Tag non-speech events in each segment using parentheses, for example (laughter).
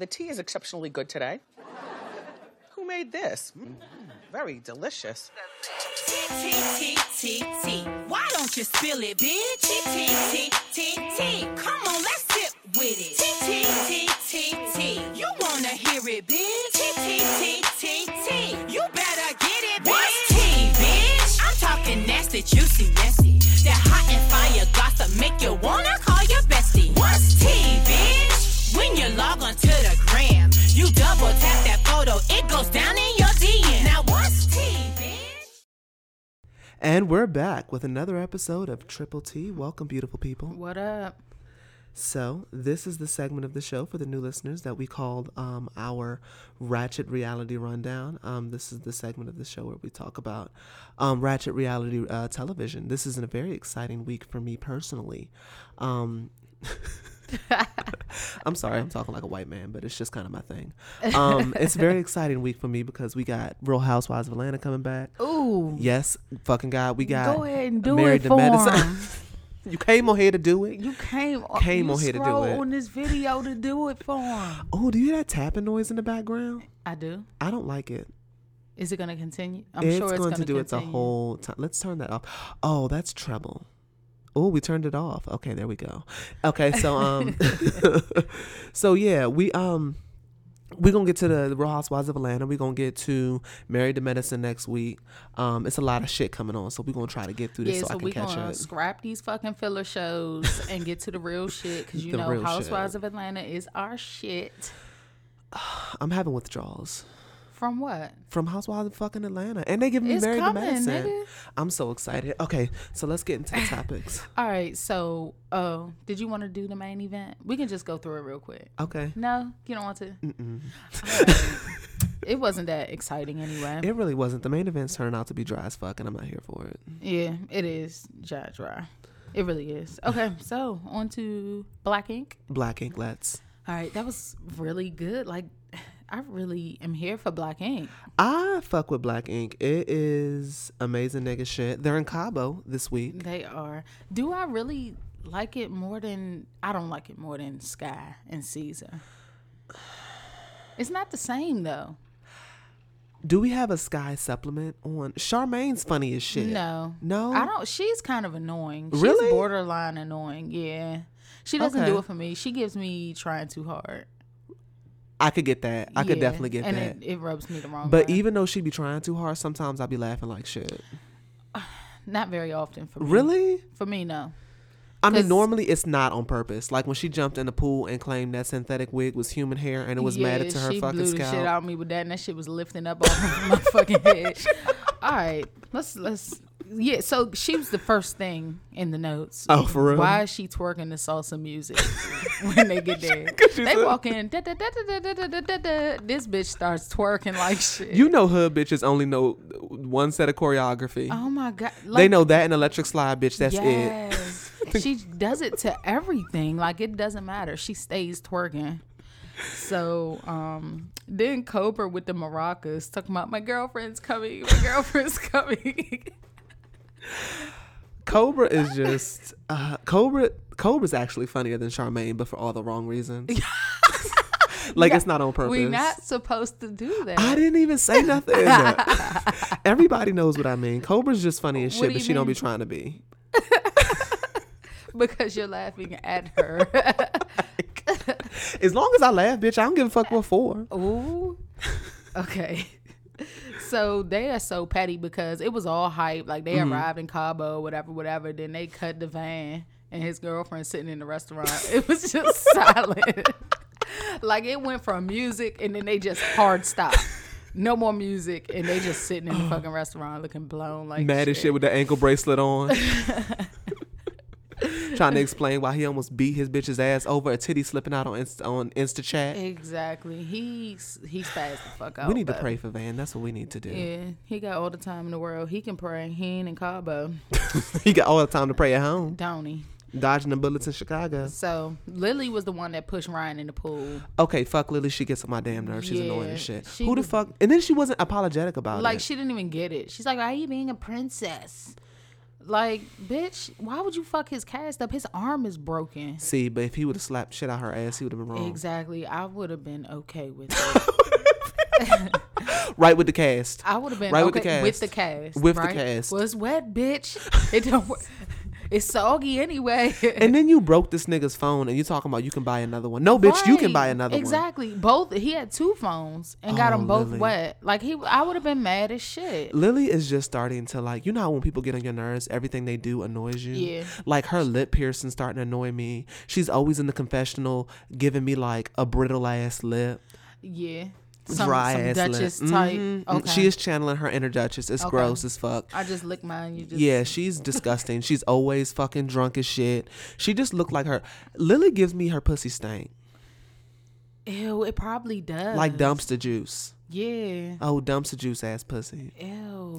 The tea is exceptionally good today. Who made this? Mm, very delicious. T T T T T. Why don't you spill it, bitch? T T T T T. Come on, let's sip with it. T T T T T. You wanna hear it, bitch? T T T T T. You better get it, bitch. What's tea, bitch? I'm talking nasty, juicy, messy. That hot and fire gossip make you wanna call When you log on to the gram, you double tap that photo, it goes down in your DM. Now what's tea, bitch? And we're back with another episode of Triple T. Welcome, beautiful people. What up? So, this is the segment of the show for the new listeners that we called um, our Ratchet Reality Rundown. Um, this is the segment of the show where we talk about um, Ratchet Reality uh, television. This is a very exciting week for me personally. (laughs) (laughs) I'm sorry, I'm talking like a white man, but it's just kind of my thing. Um, it's a very (laughs) exciting week for me because we got Real Housewives of Atlanta coming back. Ooh, Yes, fucking God, we got go ahead and do Married it for. 'em. (laughs) you came on here to do it. You came, Came you on here to do it. on this video to do it for 'em. Oh, do you hear that tapping noise in the background? I do. I don't like it. Is it gonna continue? I'm it's sure it's going to do it the whole time. Let's turn that off. Oh, that's treble. Oh, we turned it off. Okay, there we go. Okay, so um, (laughs) so yeah, we um, we're gonna get to the, the Real Housewives of Atlanta. We're gonna get to Married to Medicine next week. Um, it's a lot of shit coming on, so we're gonna try to get through this Yeah, so, so, I can catch up. scrap these fucking filler shows and get to the real shit because you The know Housewives shit. of Atlanta is our shit. (sighs) I'm having withdrawals From what? from Housewives of fucking Atlanta, and they give me It's coming, to Medicine. nigga. I'm so excited. Okay, so let's get into the topics. (laughs) All right, so oh, did you want to do the main event? We can just go through it real quick. Okay. No, you don't want to. Right. (laughs) It wasn't that exciting anyway. It really wasn't. The main events turned out to be dry as fuck, and I'm not here for it. Yeah, it is dry, dry. It really is. Okay, so on to Black Ink. Black ink, let's. All right, that was really good. Like, I really am here for Black Ink. I fuck with Black Ink. It is amazing nigga shit. They're in Cabo this week. They are. Do I really like it more than I don't like it more than Sky and Caesar? It's not the same though. Do we have a Sky supplement on? Charmaine's funny as shit. No, No? I don't. She's kind of annoying. She's Really? borderline annoying. Yeah, she doesn't do it for me. She gives me trying too hard. I could get that. I could definitely get and that. It, it rubs me the wrong but way. But even though she be trying too hard, sometimes I be laughing like shit. (sighs) not very often for me. Really? For me, no. I mean, normally it's not on purpose. Like when she jumped in the pool and claimed that synthetic wig was human hair and it was yeah, matted to her she fucking blew the shit out of me with that, and that shit was lifting up off my (laughs) fucking head. (laughs) All right, let's let's yeah, so she was the first thing in the notes. Oh, for real? Why is she twerking the salsa music (laughs) when they get there? (laughs) they said, walk in, da, da, da, this bitch starts twerking like shit. You know, hood bitches only know one set of choreography. Oh my god, like, they know that and electric slide, bitch. That's yes. it. she does it to everything. Like it doesn't matter. She stays twerking. So um, then Cobra with the maracas talking about my girlfriend's coming, my (laughs) girlfriend's coming. (laughs) Cobra is just uh, Cobra. Cobra's actually funnier than Charmaine, but for all the wrong reasons. (laughs) like it's not on purpose. We're not supposed to do that. I didn't even say (laughs) nothing. Everybody knows what I mean. Cobra's just funny as What shit, but you she don't be trying to be. because you're laughing at her. As long as I laugh, bitch, I don't give a fuck what for. Ooh. Okay. So they are so petty because it was all hype. Like they Mm-hmm. arrived in Cabo, whatever, whatever. Then they cut the van and his girlfriend sitting in the restaurant. (laughs) It was just (laughs) silent. (laughs) like it went from music and then they just hard stop. No more music and they just sitting in the (gasps) fucking restaurant looking blown like Mad as shit with the ankle bracelet on. (laughs) Trying to explain why he almost beat his bitch's ass over a titty slipping out on Insta, on Insta chat. Exactly. He's he's fast the fuck out. we need to pray for Van. That's what we need to do. Yeah, he got all the time in the world. He can pray. He ain't in Cabo, (laughs) he got all the time to pray at home, don't he? dodging the bullets in Chicago. So Lily was the one that pushed Ryan in the pool. Okay, fuck Lily. She gets on my damn nerves. She's annoying as shit. Who the was- fuck? And then she wasn't apologetic about Like it. Like she didn't even get it. She's like, "Why are you being a princess?" Like, bitch, why would you fuck his cast up? His arm is broken. See, but if he would have slapped shit out her ass, he would have been wrong. Exactly. I would have been okay with (laughs) it. (laughs) Right with the cast. I would have been Right with the cast. with the cast. cast. With the right? cast. Well, it's wet, bitch. It don't. (laughs) It's soggy anyway. (laughs) And then you broke this nigga's phone, and you talking about you can buy another one. No, bitch, you can buy Right. another one. Exactly. Both. He had two phones and got Oh, them both Lily. wet. Like he, I would have been mad as shit. Lily is just starting to like, you know how when people get on your nerves, everything they do annoys you? Yeah. Like her lip piercing starting to annoy me. She's always in the confessional giving me like a brittle ass lip. Yeah. Some, dry some ass Duchess lip. type. Mhm. Okay. She is channeling her inner Duchess. It's Okay. gross as fuck. I just lick mine. You just. Yeah, she's disgusting. she's always fucking drunk as shit. She just looked like her. Lily gives me her pussy stank. Ew. It probably does. Like dumpster juice. Yeah. Oh, dumpster juice ass pussy. Ew.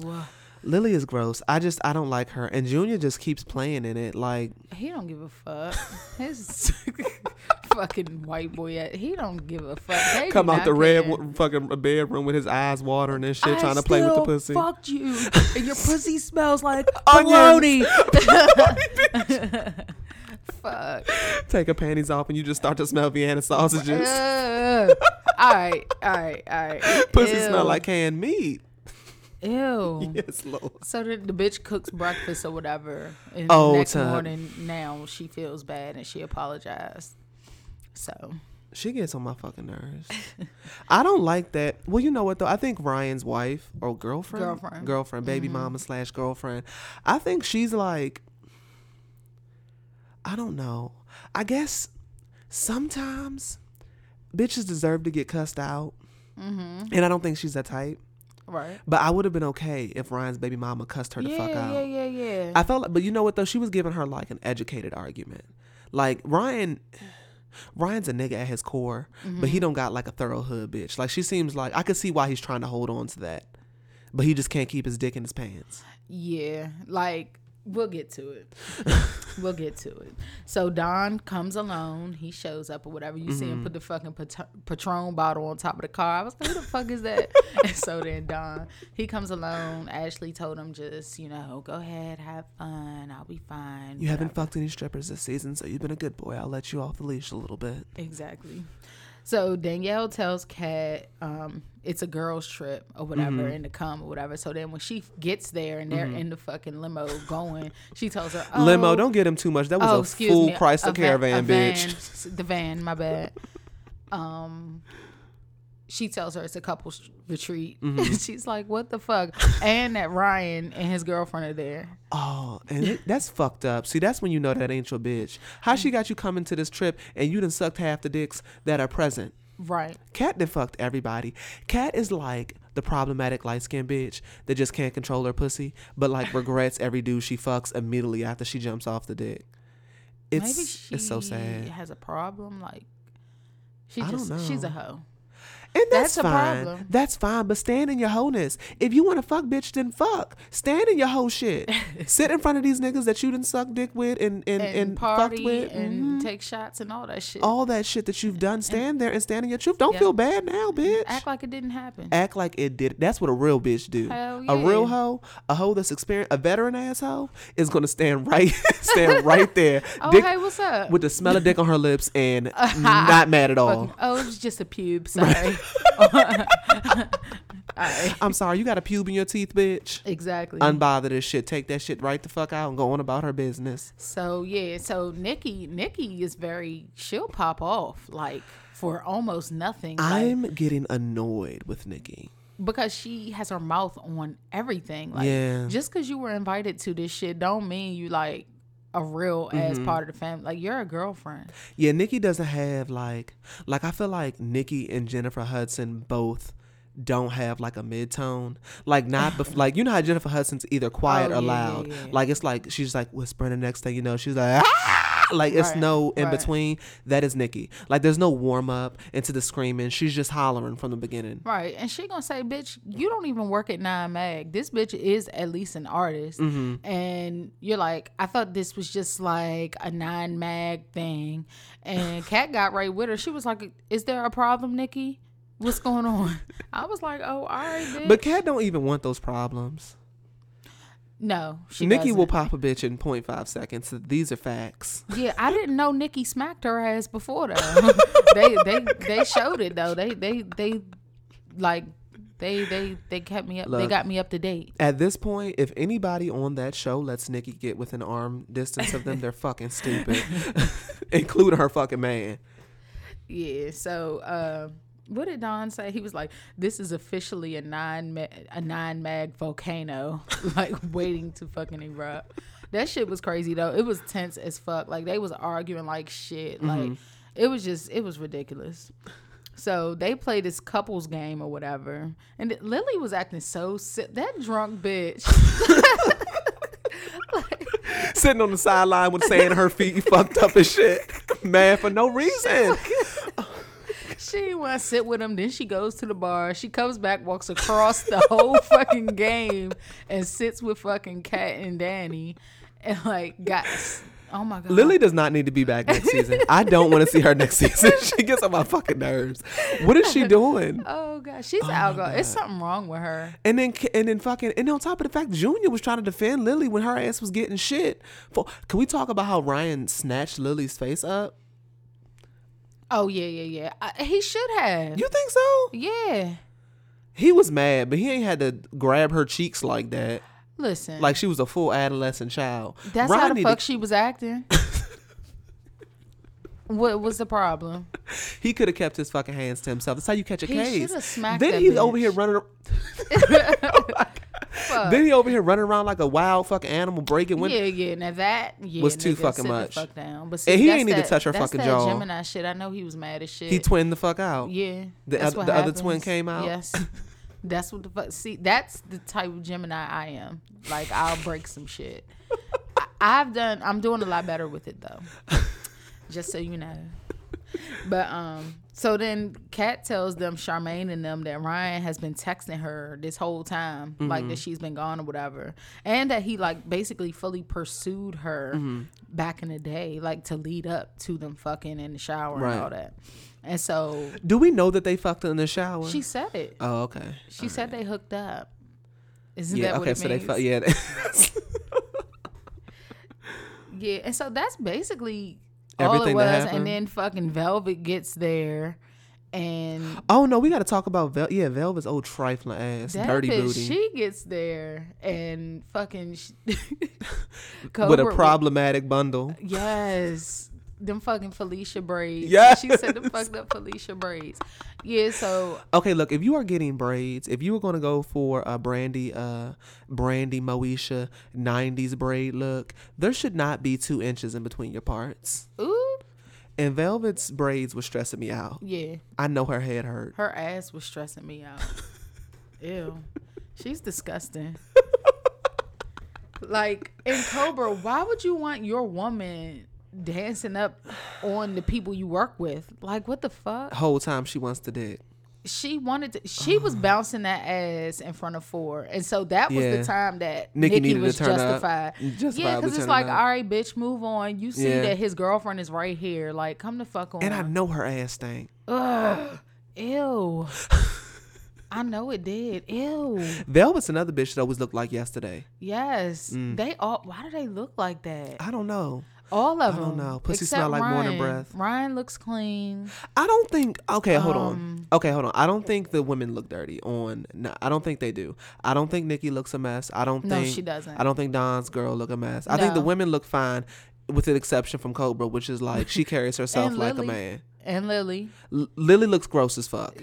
Lily is gross. I just I don't like her. And Junior just keeps playing in it. Like He don't give a fuck. (laughs) His (laughs) fucking white boy. at- He don't give a fuck. They come out the red w- fucking bedroom with his eyes watering and shit, I trying to play with the pussy. Fucked you, (laughs) and your pussy smells like (laughs) bologna. (laughs) Fuck. Take her panties off and you just start to smell Vienna sausages. Ugh. all right, all right, all right. pussy Ew. smell like canned meat. Ew. Yes, Lord. So the, the bitch cooks breakfast or whatever, and Oh, the next to- morning now she feels bad and she apologized. So She gets on my fucking nerves. I don't like that. Well, you know what though? I think Ryan's wife or girlfriend, Girlfriend. Mm-hmm. girlfriend, baby mama slash girlfriend. I think she's like, I don't know. I guess sometimes bitches deserve to get cussed out, Mm-hmm. and I don't think she's that type. right. But I would have been okay if Ryan's baby mama cussed her the fuck out. yeah, yeah, yeah. I felt like, but you know what though? She was giving her like an educated argument. Like Ryan, Ryan's a nigga at his core, but Mm-hmm. he don't got like a thorough hood bitch. Like she seems like I could see why he's trying to hold on to that, but he just can't keep his dick in his pants. Yeah, like we'll get to it. we'll get to it. So Don comes alone. He shows up or whatever. You see Mm-hmm. him put the fucking Pat- Patron bottle on top of the car. I was like, who the fuck is that? (laughs) and so then Don, he comes alone. Ashley told him just, you know, go ahead, have fun. I'll be fine. You haven't fucked any strippers this season, so you've been a good boy. I'll let you off the leash a little bit. Exactly. So Danielle tells Kat um, it's a girls' trip or whatever Mm-hmm. and to come or whatever. So then when she gets there and they're in the fucking limo going, she tells her, oh, Limo, don't get him too much. That was oh, a full me, Chrysler a va- Caravan, van, bitch. The van, my bad. Um, she tells her it's a couple's retreat. Mm-hmm. (laughs) She's like, "What the fuck?" And that Ryan and his girlfriend are there. Oh, and it, that's fucked up. See, that's when you know that ain't your bitch. How she got you coming to this trip and you done sucked half the dicks that are present? Right. Cat done fucked everybody. Cat is like the problematic light skinned bitch that just can't control her pussy, but like (laughs) regrets every dude she fucks immediately after she jumps off the dick. It's Maybe she it's so sad. has a problem. Like she I just she's a hoe. And that's, That's fine. That's fine. But stand in your wholeness. If you want to fuck, bitch, then fuck. Stand in your whole shit. (laughs) Sit in front of these niggas that you done suck dick with and and, And, and, fucked with. and Mhm. take shots and all that shit. all that shit that you've done. Stand there and stand in your truth. Don't Yeah. feel bad now, bitch. Act like it didn't happen. Act like it did. That's what a real bitch do. Hell A real hoe, a hoe that's experienced, a veteran asshole, is gonna stand right, (laughs) stand (laughs) right there, oh dick- hey, what's up? with the smell of dick on her lips and not mad at all. Fucking- oh, it was just a pube. Sorry. Alright. I'm sorry, you got a pube in your teeth, bitch. Exactly. Unbothered this shit. Take that shit right the fuck out and go on about her business. So yeah, so Nikki, Nikki is very she'll pop off like for almost nothing. I'm getting annoyed with Nikki. because she has her mouth on everything. Like Yeah. just because you were invited to this shit don't mean you like a real ass Mm-hmm. part of the family. Like you're a girlfriend. Yeah, Nikki doesn't have like like I feel like Nikki and Jennifer Hudson both don't have like a mid tone. Like not bef- (laughs) like you know how Jennifer Hudson's either quiet Oh, or yeah, loud. yeah, yeah. Like it's like she's like whispering the next thing you know, she's like (laughs) ah! (laughs) like it's Right, no in right. between. That is Nikki. Like there's no warm up into the screaming. She's just hollering from the beginning. Right. And she gonna say, bitch, you don't even work at Nine Mag. This bitch is at least an artist. Mm-hmm. And you're like, I thought this was just like a Nine Mag thing. And (laughs) Kat got right with her. She was like, Is there a problem, Nikki? What's going on? (laughs) I was like, Oh, all right, bitch. But Kat don't even want those problems. No, she Nikki will doesn't. pop a bitch in 0.5 seconds. These are facts. Yeah, I (laughs) didn't know Nikki smacked her ass before though. (laughs) they they they showed it though. They they they like they they they kept me up. they got me up to date. At this point, if anybody on that show lets Nikki get within arm distance of them, they're fucking stupid, (laughs) including her fucking man. Yeah. So uh, what did Don say? He was like, "This is officially a nine ma- a nine mag volcano, (laughs) like waiting to fucking erupt." That shit was crazy though. It was tense as fuck. Like they was arguing like shit. Mm-hmm. Like it was just it was ridiculous. So they played this couples game or whatever, and Lily was acting so sick. That drunk bitch. (laughs) Sitting on the sideline with saying her feet fucked up and shit, mad for no (laughs) reason. She went to sit with him. Then she goes to the bar. She comes back, walks across the (laughs) whole fucking game, and sits with fucking Kat and Danny, and like got. Oh my god, Lily does not need to be back next season. I don't want to see her next season. (laughs) She gets on my fucking nerves. What is she (laughs) doing? Oh god, she's oh alcohol. It's something wrong with her. And then and then fucking and on top of the fact, Junior was trying to defend Lily when her ass was getting shit. For, can we talk about how Ryan snatched Lily's face up? Oh yeah, yeah, yeah. I, he should have. You think so? yeah. He was mad, but he ain't had to grab her cheeks like that, Listen, like she was a full adolescent child. that's Ryan how the fuck she was acting. (laughs) what was the problem? He could have kept his fucking hands to himself. That's how you catch a He case. smacked then he's over here running. (laughs) (laughs) Oh Fuck. Then he over here running around like a wild fucking animal, breaking windows. yeah, yeah. Now that yeah, Was too nigga, fucking much. fuck down. But And he ain't need to touch her fucking that jaw. Gemini shit. I know he was mad as shit. He twinned the fuck out. Yeah. The that's oth- what the other twin came out? Yes. (laughs) That's what the fuck. See, that's the type of Gemini I am. Like, I'll break some shit. I, I've done, I'm doing a lot better with it, though. (laughs) Just so you know. But, um, so then Kat tells them, Charmaine and them, that Ryan has been texting her this whole time, like mm-hmm. that she's been gone or whatever. And that he, like, basically fully pursued her mm-hmm. back in the day, like to lead up to them fucking in the shower Right. and all that. And so Do we know that they fucked in the shower? she said it. oh, okay. She said they hooked up. Isn't Yeah. that what Okay. So they means? fucked. Yeah. (laughs) Yeah, and so that's basically all Everything it that was. happened? And then fucking Velvet gets there, and oh no, we got to talk about Vel- yeah, Velvet's old trifling ass, that dirty bitch, booty, she gets there, and fucking sh- (laughs) with a problematic bundle. Yes. Them fucking Felicia braids. Yeah, She said them fucked up Felicia braids. Yeah, so Okay, look, if you are getting braids, if you were going to go for a brandy, uh, brandy Moesha '90s braid look, there should not be two inches in between your parts. ooh, And Velvet's braids were stressing me out. yeah. I know her head hurt. Her ass was stressing me out. (laughs) Ew. She's disgusting. like in Cobra, why would you want your woman dancing up on the people you work with? Like what the fuck? Whole time she wants to dick. She wanted to she was (sighs) bouncing that ass in front of four. And so that was Yeah. the time that Nikki Nikki, needed to was justified. Justified yeah, because it's like, up. all right, bitch, move on. You see Yeah. that his girlfriend is right here. Like, come the fuck on. And I know her ass stank. Ugh. Ew. (laughs) I know it did. Ew. Velvet's another bitch that always looked like yesterday. Yes. Mm. They all. Why do they look like that? I don't know. All of I them. don't know. Pussy smell like morning Ryan. breath. Ryan looks clean. I don't think. Okay, hold Um, on. Okay, hold on. I don't think the women look dirty on. No, I don't think they do. I don't think Nikki looks a mess. I don't No, think she doesn't. I don't think Don's girl look a mess. I think the women look fine, with the exception from Cobra, which is like she (laughs) carries herself like a man. And Lily. L- Lily looks gross as fuck. (laughs) (laughs)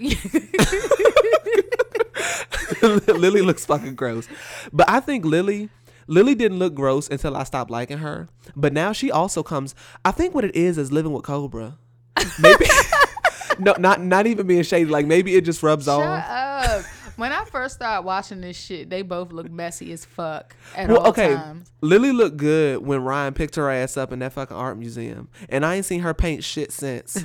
Lily looks fucking gross. But I think Lily Lily didn't look gross until I stopped liking her. But now she also comes I think what it is is living with Cobra. Maybe (laughs) (laughs) No, not not even being shady. Like maybe it just rubs Shut off. up. When I first started watching this shit, they both look messy as fuck at Well, okay. times. Lily looked good when Ryan picked her ass up in that fucking art museum. And I ain't seen her paint shit since. (laughs)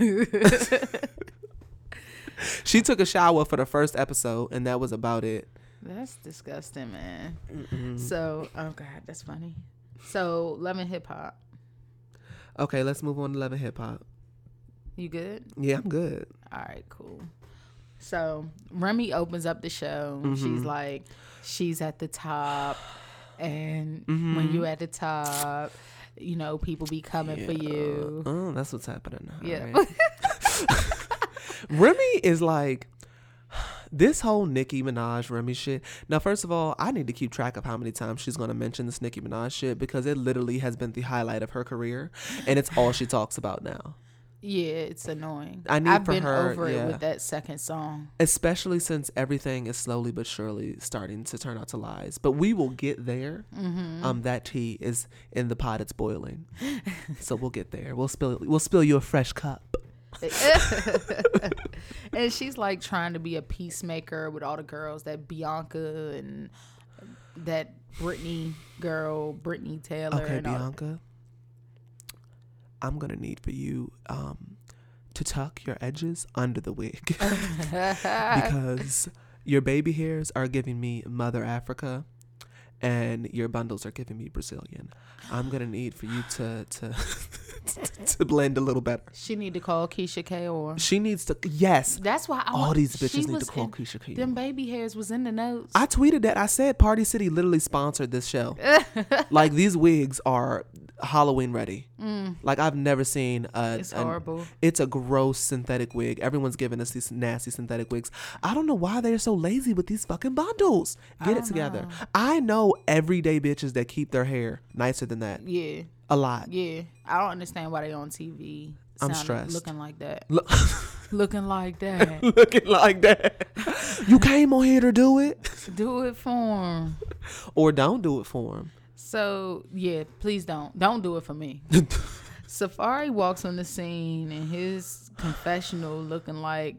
she took a shower for the first episode and that was about it. That's disgusting, man. So, oh god, that's funny. So, lemon hip hop. Okay, let's move on to Love and Hip Hop. You good? Yeah, I'm good. All right, cool. So Remy opens up the show. Mm-hmm. She's like, she's at the top. and Mm-hmm. when you at the top, you know people be coming for you. Oh, that's what's happening now. Yeah. right? (laughs) Remy is like this whole Nicki Minaj Remy shit. Now, first of all, I need to keep track of how many times she's gonna mention this Nicki Minaj shit because it literally has been the highlight of her career, and it's all she talks about now. Yeah, it's annoying. I need I've for been her- over yeah. it with that second song. Especially since everything is slowly but surely starting to turn out to lies. But we will get there. Mm-hmm. Um, that tea is in the pot; it's boiling, (laughs) so we'll get there. We'll spill. We'll spill you a fresh cup. (laughs) and she's like trying to be a peacemaker with all the girls that Bianca and that Brittany girl, Brittany Taylor. Okay, and all- Bianca. I'm gonna need for you um, to tuck your edges under the wig (laughs) because your baby hairs are giving me Mother Africa, and your bundles are giving me Brazilian. I'm gonna need for you to to (laughs) (laughs) to blend a little better. She need to call Keisha K or She needs to. Yes, That's why I all these bitches need to call in- Keyshia Ka'oir. Them baby hairs was in the notes. I tweeted that. I said Party City literally sponsored this show. (laughs) like these wigs are Halloween ready. Like I've never seen a. Mm. It's an- horrible. It's a gross synthetic wig. Everyone's giving us these nasty synthetic wigs. I don't know why they're so lazy with these fucking bundles. Get it together. I know everyday bitches that keep their hair nicer than that. yeah, A lot. yeah. I don't understand why they on TV. I'm stressed. Looking like that. Look, (laughs) Looking like that. (laughs) looking like that. You came on here to do it, Do it for 'em. or don't do it for him. So yeah, please don't. Don't do it for me. (laughs) Safari walks on the scene in his confessional looking like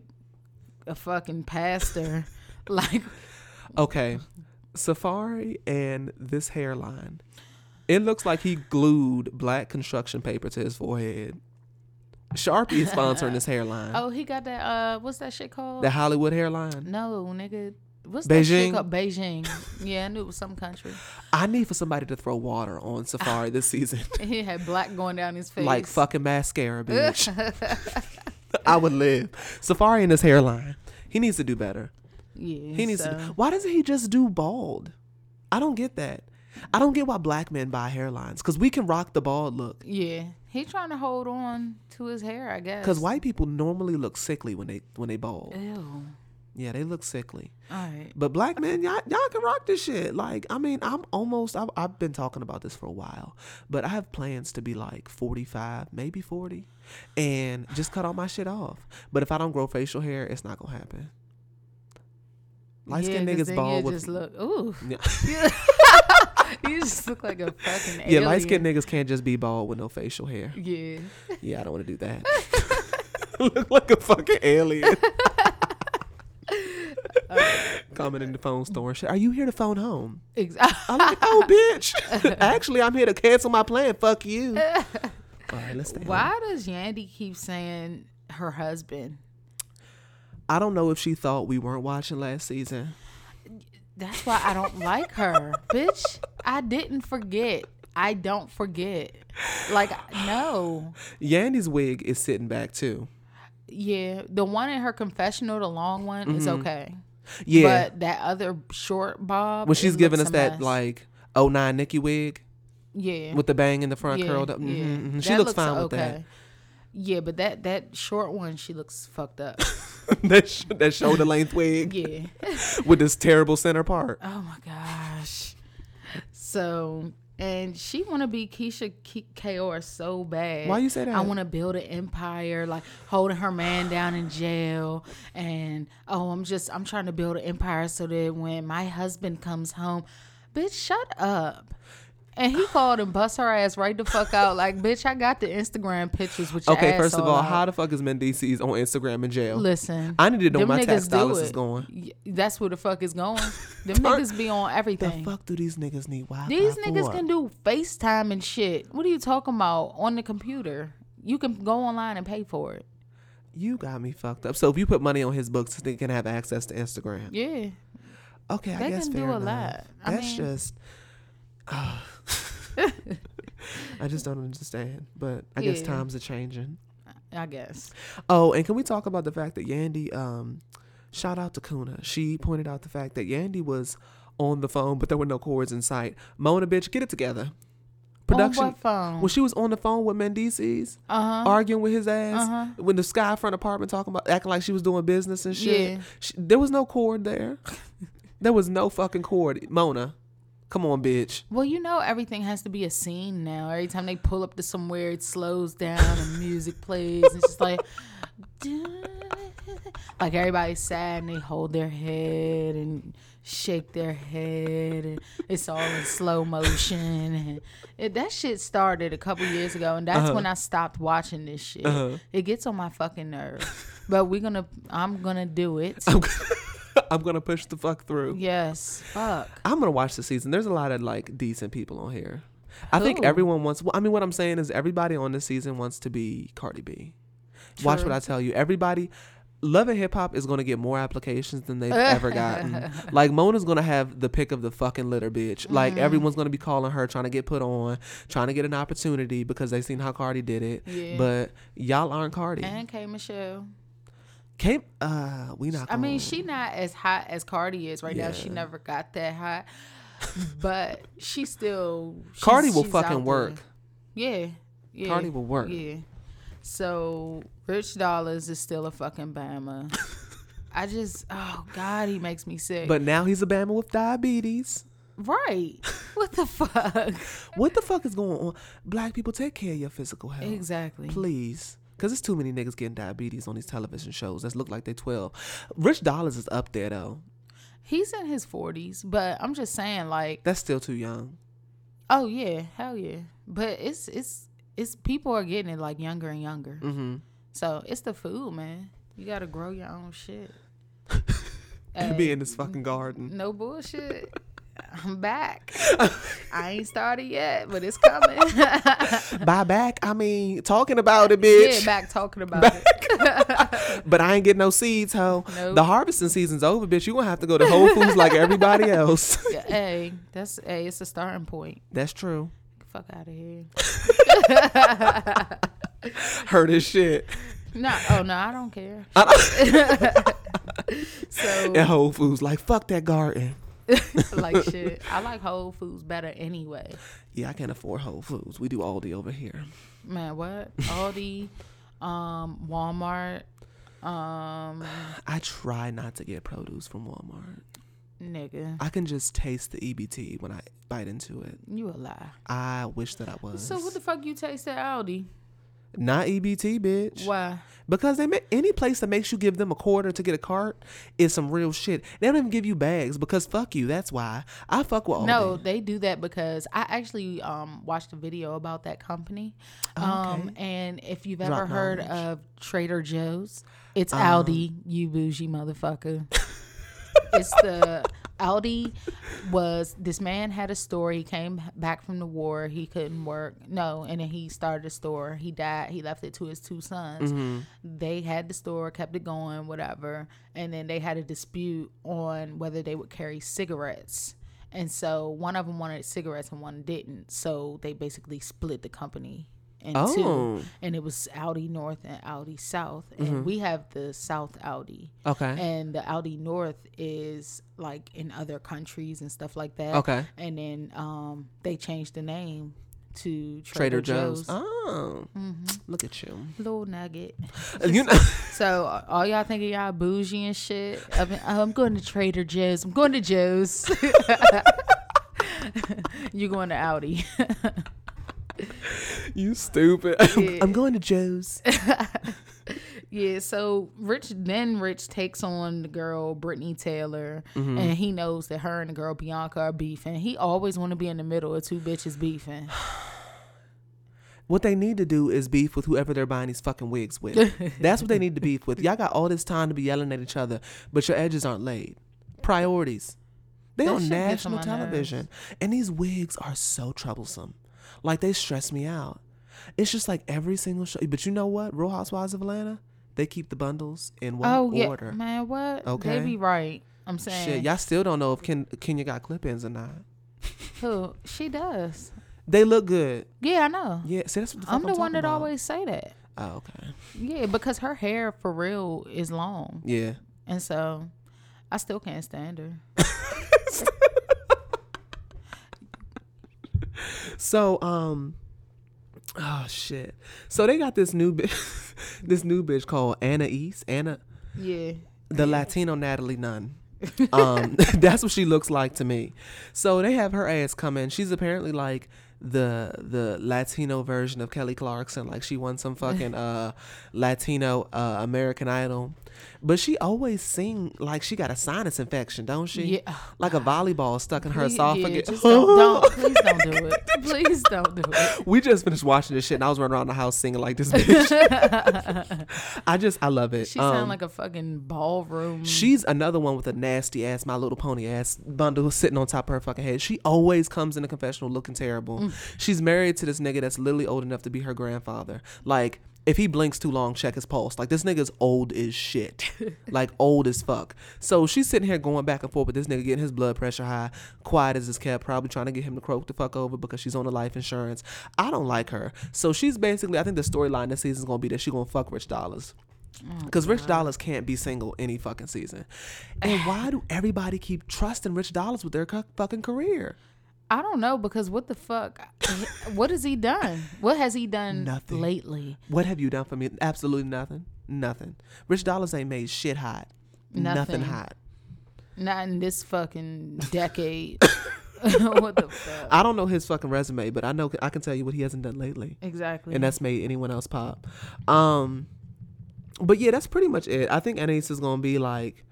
a fucking pastor. (laughs) like Okay, Safari and this hairline. It looks like he glued black construction paper to his forehead. Sharpie is sponsoring this (laughs) hairline. oh he got that uh what's that shit called? The Hollywood hairline. no, nigga. What's Beijing? called? Beijing. Yeah, I knew it was some country. I need for somebody to throw water on Safari this season. (laughs) He had black going down his face. like fucking mascara, (laughs) bitch. (laughs) I would live. Safari and his hairline. He needs to do better. Yeah. He needs so, to. Why doesn't he just do bald? I don't get that. I don't get why black men buy hairlines because we can rock the bald look. Yeah. He trying to hold on to his hair, I guess. Because white people normally look sickly when they when they bald. Ew. Yeah, they look sickly. All right. But black men, y'all, y'all can rock this shit. Like, I mean, I'm almost, I've, I've been talking about this for a while, but I have plans to be like 45, maybe 40, and just cut all my shit off. But if I don't grow facial hair, it's not gonna happen. Light skinned Yeah, niggas bald with. just look. Ooh. yeah, (laughs) you just look like a fucking yeah light skinned niggas can't just be bald with no facial hair. Yeah. Yeah, I don't want to do that. (laughs) (laughs) look like a fucking alien. (laughs) Coming in the phone store and shit. Are you here to phone home? Exactly. (laughs) I'm like, oh, bitch. (laughs) Actually, I'm here to cancel my plan. Fuck you. All right, let's. Why does Yandy keep saying her husband? I don't know if she thought we weren't watching last season. That's why I don't like her, bitch. I didn't forget. I don't forget. Like no. Yandy's wig is sitting back too. Yeah, the one in her confessional, the long one, is okay. Mm-hmm. Yeah, But that other short bob, when she's giving us that mess. like 09 Nikki wig yeah, with the bang in the front yeah, curled up. yeah. Mhm, mhm. She That looks, fine with that. Yeah, but that that short one, she looks fucked up. (laughs) that, sh- that shoulder length wig yeah. (laughs) with this terrible center part. Oh my gosh. So, and she want to be Keisha K- so bad. Why you say that? I want to build an empire, like holding her man (sighs) down in jail, and oh, I'm just I'm trying to build an empire so that when my husband comes home, bitch, shut up. And he called and bust her ass right the fuck out. Like, bitch, I got the Instagram pictures with your Okay, first of all, out. how the fuck is Mendeecees on Instagram in jail? Listen, I need to know my tax do dollars is going. That's where the fuck is going. (laughs) Them niggas be on everything. The fuck do these niggas need Wi-Fi These niggas for? can do FaceTime and shit. What are you talking about on the computer? You can go online and pay for it. You got me fucked up. So if you put money on his books, they can have access to Instagram. Yeah. Okay, I They guess can do a enough. lot. I That's mean- just. (laughs) I just don't understand, but I guess times are changing. I guess. Oh, and can we talk about the fact that Yandy, um, shout out to Kuna. She pointed out the fact that Yandy was on the phone, but there were no cords in sight. Mona, bitch, get it together. On Production. what phone? When she was on the phone with Mendeecees, Uh-huh. arguing with his ass, Uh-huh. when the Skyfront apartment talking about acting like she was doing business and shit, Yeah. she, there was no cord there. (laughs) there was no fucking cord. Mona, come on, bitch. Well, you know everything has to be a scene now. Every time they pull up to somewhere, it slows down and music plays. It's just like, (laughs) like everybody's sad and they hold their head and shake their head, and it's all in slow motion. And it, that shit started a couple years ago, and that's when uh-huh. I stopped watching this shit. Uh-huh. It gets on my fucking nerves. But we're gonna, I'm gonna do it. (laughs) I'm gonna, push the fuck through. Yes, fuck. I'm gonna watch the season. There's a lot of like decent people on here. I think everyone wants. Well, I mean, what I'm saying is everybody on this season wants to be Cardi B. Watch what I tell you. Everybody, Love and Hip Hop is gonna get more applications than they've ever gotten. (laughs) Like Mona's gonna have the pick of the fucking litter, bitch. Like Mm-hmm. everyone's gonna be calling her, trying to get put on, trying to get an opportunity because they seen how Cardi did it. Yeah. But y'all aren't Cardi. And K Michelle. Came, uh, we not. I mean, she not as hot as Cardi is right now. She never got that hot, but she still. she's- Cardi will fucking work. Yeah, yeah. Cardi will work. Yeah. So Rich Dollaz is still a fucking Bama. I just, oh God, he makes me sick. But now he's a Bama with diabetes. right, what the fuck? (laughs) What the fuck is going on? Black people, take care of your physical health. exactly. Please. Because there's too many niggas getting diabetes on these television shows that look like they're 12. Rich Dollaz is up there, though. He's in his forties, but I'm just saying, like, That's still too young. oh yeah, hell yeah. But it's it's it's people are getting it like younger and younger. Mm-hmm. So it's the food, man. You gotta grow your own shit. (laughs) And be in this fucking garden. no bullshit. I'm back. (laughs) I ain't started yet, but it's coming. (laughs) Buy back. I mean, talking about it, yeah, bitch. back talking about it. (laughs) but I ain't getting no seeds, ho. Nope. The harvesting season's over, bitch. You gonna have to go to Whole Foods like everybody else. Yeah, hey, that's hey, it's a starting point. That's true. Fuck out of here. Heard his shit. No, oh no, I don't care. so And Whole Foods like, fuck that garden. (laughs) like (laughs) shit. I like Whole Foods better anyway. Yeah, I can't afford Whole Foods. We do Aldi over here. Man, what? Aldi, um, Walmart, um, (sighs) I try not to get produce from Walmart. nigga. I can just taste the EBT when I bite into it. You a lie. I wish that I was. So what the fuck you taste at Aldi? Not EBT, bitch. Why? Because they make any place that makes you give them a quarter to get a cart is some real shit. They don't even give you bags because fuck you. That's why I fuck with all. No, they do that because I actually um watched a video about that company. Um and if you've ever Drop heard knowledge. of Trader Joe's, it's Um, Aldi, you bougie motherfucker. (laughs) it's the Aldi was this man had a store. He came back from the war. He couldn't work. No, and then he started a store. He died. He left it to his two sons. Mm-hmm. They had the store, kept it going, whatever. And then they had a dispute on whether they would carry cigarettes. And so one of them wanted cigarettes and one didn't. So they basically split the company in Oh. two. And it was Aldi North and Aldi South. And we have the South Aldi. Okay. And the Aldi North is like in other countries and stuff like that. Okay. And then um, they changed the name to Trader Trader, Joe's. Joe's. Oh, look at you. Little nugget. (laughs) You know, (laughs) So all y'all think of y'all bougie and shit. I mean, oh, I'm going to Trader Joe's. I'm going to Joe's. (laughs) you going to Aldi? (laughs) you stupid. (laughs) Yeah. I'm going to Joe's. (laughs) yeah. So Rich then Rich takes on the girl Brittany Taylor, Mm-hmm. and he knows that her and the girl Bianca are beefing. He always want to be in the middle of two bitches beefing. (sighs) What they need to do is beef with whoever they're buying these fucking wigs with. That's what they need to beef with. Y'all got all this time to be yelling at each other, but your edges aren't laid. Priorities. They That on shit gets on national television. And these wigs are so troublesome. Like they stress me out. It's just like every single show. But you know what? Real Housewives of Atlanta, they keep the bundles in one oh yeah, order. man. What? Okay. They be right. I'm saying. Shit, y'all still don't know if Ken, Kenya got clip ins or not. Who? She does. They look good. Yeah, I know. Yeah, see, that's what the fuck I'm the one that about. always say that. Oh, okay. Yeah, because her hair for real is long. Yeah. And so I still can't stand her. (laughs) (laughs) So um oh shit. So they got this new bitch (laughs) this new bitch called Anais. Anna Yeah. the Latino Natalie Nunn. (laughs) Um (laughs) that's what she looks like to me. So they have her ass come in. She's apparently like the the Latino version of Kelly Clarkson. Like she won some fucking uh Latino uh American Idol. But she always sing like she got a sinus infection, don't she? Yeah. Like a volleyball stuck in her Please- yeah, esophagus. just (laughs) don't, don't, please don't do it. Please don't do it. (laughs) we just finished watching this shit and I was running around the house singing like this bitch. (laughs) I just I love it. She sound Um, like a fucking ballroom. She's another one with a nasty ass My Little Pony ass bundle sitting on top of her fucking head. She always comes in the confessional looking terrible. Mm. She's married to this nigga that's literally old enough to be her grandfather. Like, if he blinks too long, check his pulse. Like, this nigga's old as shit. (laughs) like, old as fuck. So she's sitting here going back and forth with this nigga getting his blood pressure high, quiet as his cat, probably trying to get him to croak the fuck over because she's on the life insurance. I don't like her. So she's basically, I think the storyline this season is to be that she's going to fuck Rich Dollaz. Because oh, Rich Dollaz can't be single any fucking season. And why (sighs) do everybody keep trusting Rich Dollaz with their cu- fucking career? I don't know because what the fuck? what has he done? What has he done Nothing. lately? What have you done for me? Absolutely nothing. Nothing. Rich Dollaz ain't made shit hot. Nothing, Nothing. hot. Not in this fucking decade. (laughs) (laughs) what the fuck? I don't know his fucking resume, but I know I can tell you what he hasn't done lately. Exactly. and that's made anyone else pop. Um, but yeah, that's pretty much it. I think Anais is gonna be like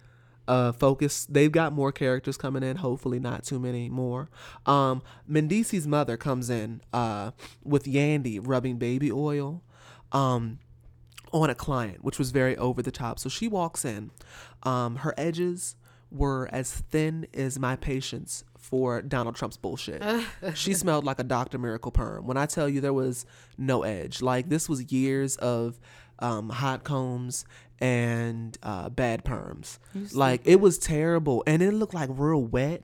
uh focus. They've got more characters coming in. Hopefully, not too many more. Um, Mendeecees' mother comes in uh with Yandy rubbing baby oil. Um. On a client, which was very over the top. So she walks in. Um, her edges were as thin as my patience for Donald Trump's bullshit. (laughs) she smelled like a Dr. Miracle perm. When I tell you there was no edge, like this was years of um, hot combs and uh, bad perms. Like it was terrible, and it looked like real wet.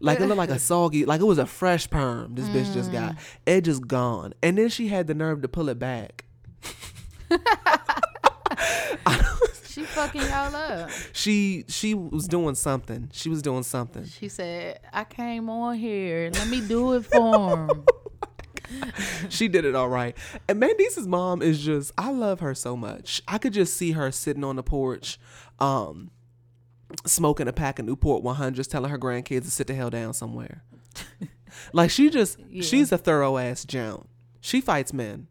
Like it looked like a (laughs) soggy, like it was a fresh perm. This bitch just got it just gone, and then she had the nerve to pull it back. she fucking y'all up. (laughs) She she was doing something. She was doing something. She said, "I came on here. Let me do it for him." (laughs) (laughs) she did it all right. And Mendeecees' mom is just I love her so much. I could just see her sitting on the porch, um, smoking a pack of Newport 100s, telling her grandkids to sit the hell down somewhere. (laughs) like she just she's a thorough ass Joan. She fights men.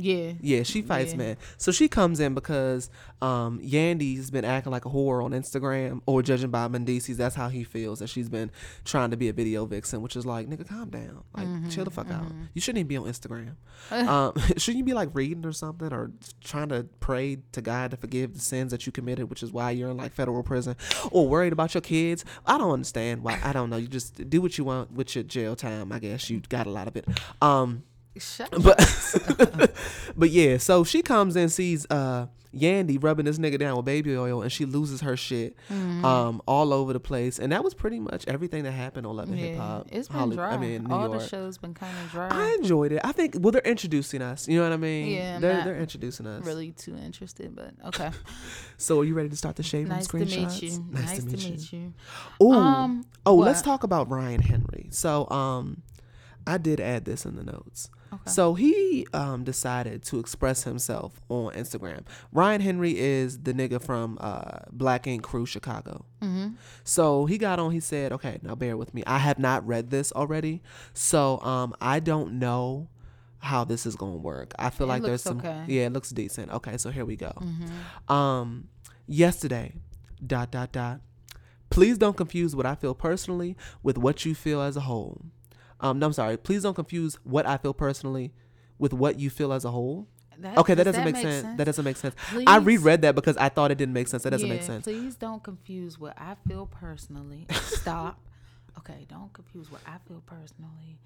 Yeah. Yeah, she fights Yeah. men. So she comes in because um Yandy's been acting like a whore on Instagram, or judging by Mendeecees, that's how he feels that she's been trying to be a video vixen, which is like, nigga, calm down, like Mm-hmm, chill the fuck out. You shouldn't even be on Instagram. (laughs) um, (laughs) shouldn't you be like reading or something, or trying to pray to God to forgive the sins that you committed, which is why you're in like federal prison, or worried about your kids? I don't understand why. I don't know. You just do what you want with your jail time. I guess you got a lot of it. Um Shut but (laughs) but yeah, so she comes and sees uh Yandy rubbing this nigga down with baby oil and she loses her shit Mm-hmm. um all over the place and that was pretty much everything that happened on Love and Hip Hop. it's been Holly- dry. I mean New All York. the shows been kind of dry. I enjoyed it. I think well they're introducing us. You know what I mean? Yeah, they're they're introducing us. really too interested, but okay. (laughs) So are you ready to start the shaving nice to screenshots? meet you. Nice, to meet you. Ooh. Um, oh, let's talk about Ryan Henry. So, um, I did add this in the notes. Okay. So he um decided to express himself on Instagram. Ryan Henry is the nigga from uh Black Ink Crew Chicago. Mm-hmm. So he got on. He said, "Okay, now bear with me. I have not read this already, so um I don't know." How this is gonna work? I feel It like there's some. okay. Yeah, it looks decent. Okay, so here we go. Mm-hmm. Um, yesterday, dot dot dot. Please don't confuse what I feel personally with what you feel as a whole. Um, no, I'm sorry. Please don't confuse what I feel personally with what you feel as a whole. That, Okay, that does doesn't make, sense. That doesn't make sense. I reread that because I thought it didn't make sense. That doesn't make sense. Please don't confuse what I feel personally. (laughs) Stop. Okay, don't confuse what I feel personally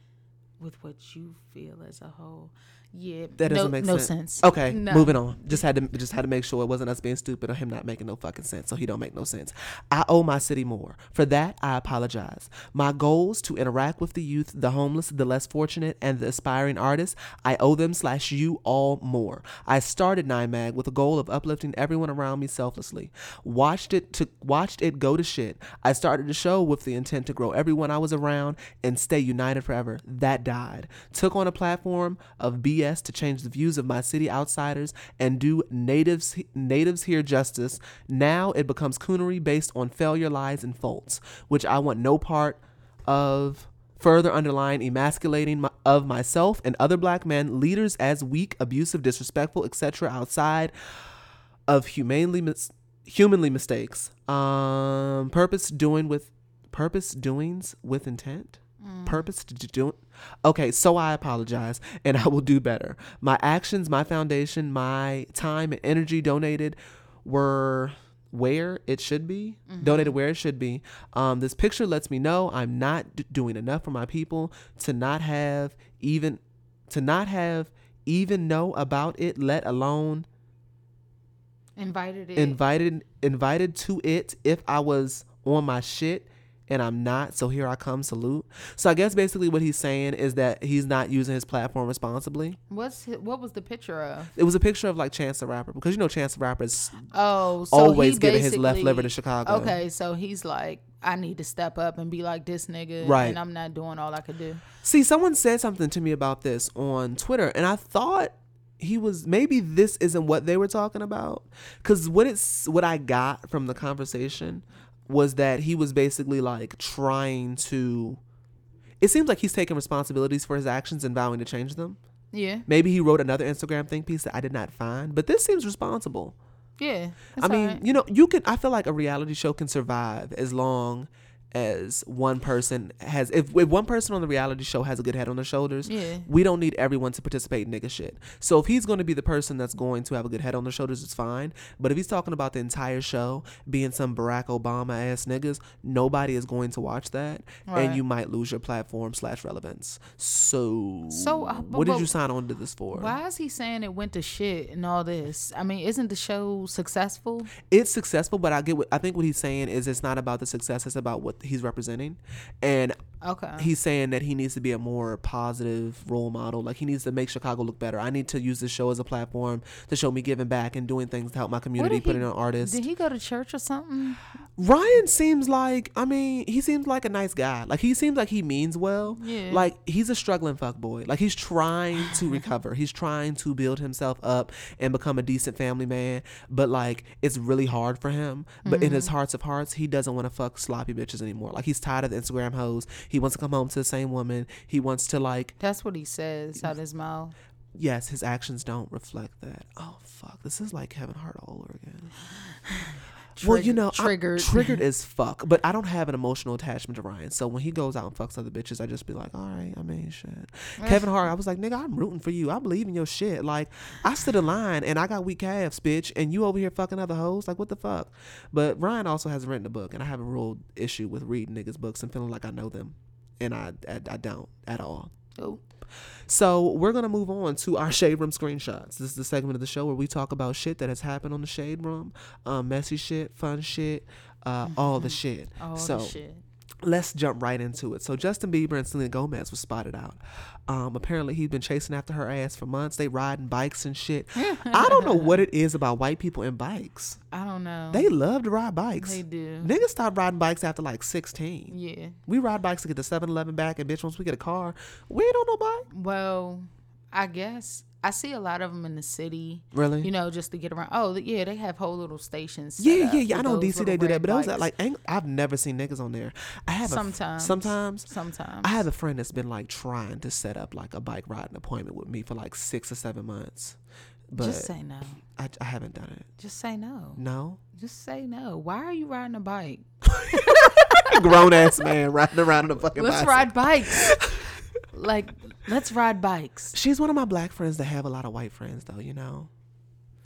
with what you feel as a whole. Yeah, That doesn't no, make no sense. sense. Okay, No. moving on. Just had to just had to make sure it wasn't us being stupid or him not making no fucking sense. So he don't make no sense. I owe my city more. For that, I apologize. My goals to interact with the youth, the homeless, the less fortunate, and the aspiring artists, I owe them slash you all more. I started Nine Mag with a goal of uplifting everyone around me selflessly. Watched it to watched it go to shit. I started the show with the intent to grow everyone I was around and stay united forever. That died. Took on a platform of BS to change the views of my city outsiders and do natives natives here justice. Now it becomes coonery based on failure, lies, and faults, which I want no part of. Further underlying emasculating my, of myself and other black men, leaders as weak, abusive, disrespectful, etc. outside of humanely mis- humanly mistakes. Um, purpose doing with purpose doings with intent. Purpose to do. it? Okay, so I apologize, (laughs) and I will do better. My actions, my foundation, my time and energy donated were where it should be donated where it should be um, this picture lets me know i'm not d- doing enough for my people to not have even to not have even know about it let alone Invited it. invited invited to it if I was on my shit and I'm not. So here I come, salute. So I guess basically what he's saying is that he's not using his platform responsibly. What's hi- what was the picture of? It was a picture of like Chance the Rapper because you know Chance the Rapper is Oh, so always giving his left liver to Chicago. Okay, so he's like, I need to step up and be like this nigga, Right. And I'm not doing all I could do. See, someone said something to me about this on Twitter, and I thought he was maybe this isn't what they were talking about because what it's what I got from the conversation was that he was basically like trying to. It seems like he's taking responsibilities for his actions and vowing to change them. Yeah, Maybe he wrote another Instagram think piece that I did not find, but this seems responsible. yeah. I mean, alright. you know, you can. I feel like a reality show can survive as long as one person has. If, if one person on the reality show has a good head on their shoulders, Yeah. we don't need everyone to participate in nigga shit. So if he's going to be the person that's going to have a good head on their shoulders, it's fine. But if he's talking about the entire show being some Barack Obama ass niggas, nobody is going to watch that, and you might lose your platform slash relevance. So, So, uh, but- what did you sign on to this for? why is he saying it went to shit and all this? I mean, isn't the show successful? it's successful, but I get what I think what he's saying is it's not about the success, it's about what he's representing. And Okay. he's saying that he needs to be a more positive role model. Like he needs to make Chicago look better. I need to use this show as a platform to show me giving back and doing things to help my community, putting he- on artists. Did he go to church or something? Ryan seems like I mean, he seems like a nice guy. Like he seems like he means well. Yeah. Like he's a struggling fuck boy. Like he's trying to recover. He's trying to build himself up and become a decent family man. But like it's really hard for him. But in his Mm-hmm. hearts of hearts, he doesn't want to fuck sloppy bitches anymore. Like he's tired of the Instagram hoes. He wants to come home to the same woman. He wants to like That's what he says out his mouth. yes, his actions don't reflect that. Oh fuck. This is like Kevin Hart all over again. (sighs) (sighs) (sighs) well, you know, I'm triggered. triggered (laughs) as fuck. But I don't have an emotional attachment to Ryan. So when he goes out and fucks other bitches, I just be like, all right, I mean, shit. Kevin Hart, I was like, nigga, I'm rooting for you. I believe in your shit. Like, I stood in line and I got weak calves, bitch, and you over here fucking other hoes. Like, what the fuck? But Ryan also has written a book, and I have a real issue with reading niggas' books and feeling like I know them, and I I, I don't at all. Oh, So we're gonna move on to our shade room screenshots. This is the segment of the show where we talk about shit that has happened on the shade room, um, messy shit, fun shit, uh, all the (laughs) shit. all so the shit. Let's jump right into it. So Justin Bieber and Selena Gomez was spotted out. Um, apparently he's been chasing after her ass for months. They riding bikes and shit. (laughs) I don't know what it is about white people and bikes. I don't know. They love to ride bikes. They do. Niggas stop riding bikes after like 16. yeah. We ride bikes to get the 7-Eleven back, and bitch, once we get a car, we don't know bike. Well, I guess I see a lot of them in the city. Really? You know, just to get around. Oh, yeah, they have whole little stations. Yeah, yeah, yeah. I know DC they do that, but those are bikes. like ain't, I've never seen niggas on there. I have a f- sometimes. sometimes Sometimes. I have a friend that's been like trying to set up like a bike riding appointment with me for like six or seven months, but Just say no. I, I haven't done it. Just say no. No, Just say no. Why are you riding a bike? (laughs) grown ass man riding around on a fucking bike. Let's bicycle. ride bikes. (laughs) like, let's ride bikes. She's one of my black friends that have a lot of white friends though. You know,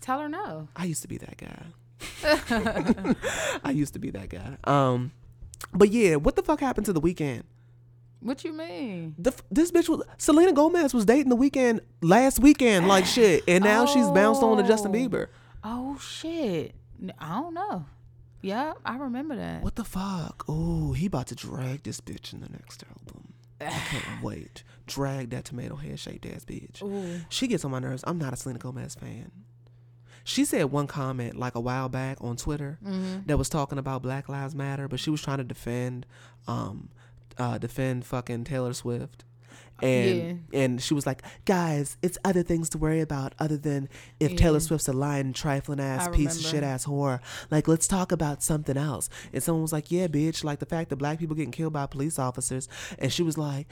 Tell her no. I used to be that guy. (laughs) I used to be that guy. Um, but yeah, what the fuck happened to the Weeknd? What you mean? The, this bitch was Selena Gomez was dating the Weeknd last weekend like shit, and now she's bounced on to Justin Oh. Bieber. Oh shit. I don't know. Yeah, I remember that. What the fuck? Oh, he about to drag this bitch in the next album. I can't (sighs) wait. Drag that tomato head shaped ass bitch. Ooh. She gets on my nerves. I'm not a Selena Gomez fan. She said one comment like a while back on Twitter Mm-hmm. that was talking about Black Lives Matter, but she was trying to defend, um, uh, defend fucking Taylor Swift. And and she was like, guys, it's other things to worry about other than if Taylor Swift's a lying, trifling ass I piece of shit ass whore. Like, let's talk about something else. And someone was like, yeah, bitch, like the fact that black people getting killed by police officers. And she was like,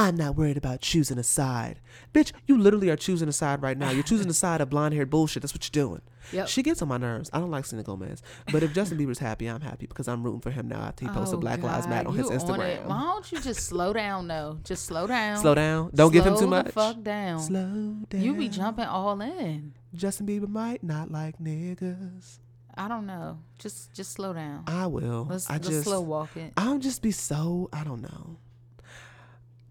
I'm not worried about choosing a side. Bitch, you literally are choosing a side right now. You're choosing a (laughs) side of blonde haired bullshit. That's what you're doing. Yep. She gets on my nerves. I don't like Selena Gomez. But if Justin Bieber's happy, I'm happy because I'm rooting for him now after he oh, posted Oh, Black Lives Matter on his you it. Instagram. Why don't you just slow down though? Just slow down. Slow down. Don't give him too Slow much. The fuck down. Slow down. You be jumping all in. Justin Bieber might not like niggas. I don't know. Just just slow down. I will. Let's, I let's just slow walk it. I'll just be so I don't know.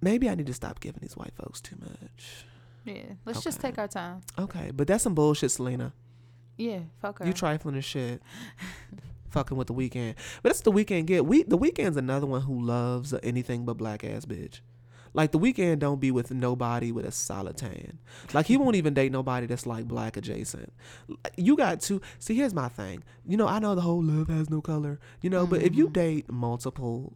Maybe I need to stop giving these white folks too much. Yeah. Let's just take our time. Okay, but that's some bullshit, Selena. Yeah. Fuck her. You trifling as shit. (laughs) Fucking with the Weeknd. But that's the Weeknd get. We the Weeknd's another one who loves anything but black ass bitch. Like the Weeknd don't be with nobody with a solid tan. Like he won't even date nobody that's like black adjacent. You got to see. Here's my thing. You know, I know the whole love has no color. You know, but if you mm-hmm. date multiple,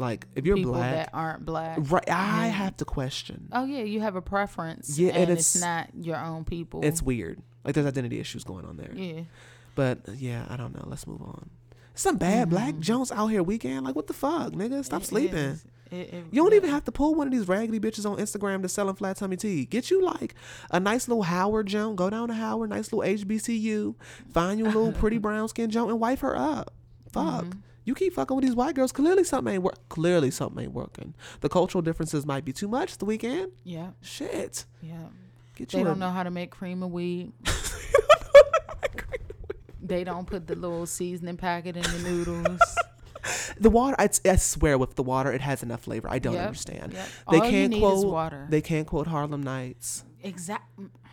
like if you're Mm-hmm. People black, that aren't black. right? I have to question. Oh yeah, you have a preference. Yeah, and and, it's, it's- not your own people. It's weird. Like there's identity issues going on there. yeah. But yeah, I don't know. Let's move on. Some bad black Jones out here Weeknd. Like what the fuck, nigga? Stop Mm-hmm. It sleeping. It- it- You don't even have to pull one of these raggedy bitches on Instagram to selling flat tummy tea. Get you like a nice little Howard Joan. Go down to Howard, nice little HBCU. Find you a little (laughs) pretty brown skin Joan and wipe her up. Fuck. Mm-hmm. You keep fucking with these white girls. Clearly something ain't work. Clearly something ain't working. The cultural differences might be too much the Weeknd. Yeah. Shit. Yeah. Get you (laughs) They don't know how to make cream of wheat. They don't put the little seasoning packet in the noodles. (laughs) The water, I, I swear, with the water, it has enough flavor. I don't Yep, understand. yep. They All can't quote. water. They can't quote Harlem Nights. exact.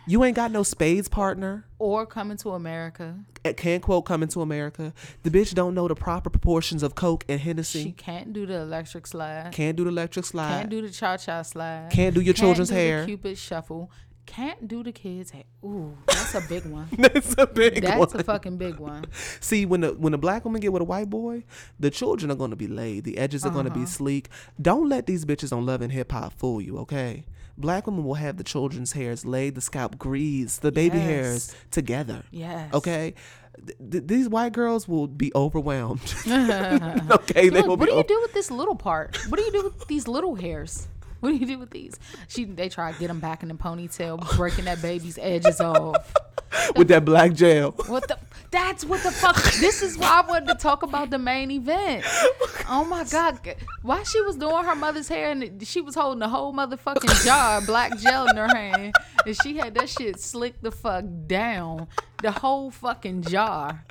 You ain't got no spades partner. Or coming to America. It Can't quote Coming to America. The bitch don't know the proper proportions of Coke and Hennessy. She can't do the electric slide. Can't do the electric slide. Can't do the cha cha slide. Can't do your children's do hair. The Cupid shuffle. Can't do the kids' hair. Ooh, that's a big one. (laughs) That's a big That's one. That's a fucking big one. (laughs) See, when the when a black woman get with a white boy, the children are going to be laid. The edges are going to Uh-huh. be sleek. Don't let these bitches on Love and Hip Hop fool you, okay? Black women will have the children's hairs laid, the scalp greased, the baby hairs together. Yes. Okay, Th- th- these white girls will be overwhelmed. (laughs) (laughs) okay, they will what do you do with this little part? What do you do with these little hairs? (laughs) What do you do with these? She they try to get them back in the ponytail, breaking that baby's edges off. (laughs) with that black gel. What the? That's what the fuck. This is why I wanted to talk about the main event. Oh my god, why she was doing her mother's hair and she was holding a whole motherfucking jar of black gel in her hand, and she had that shit slick the fuck down, the whole fucking jar.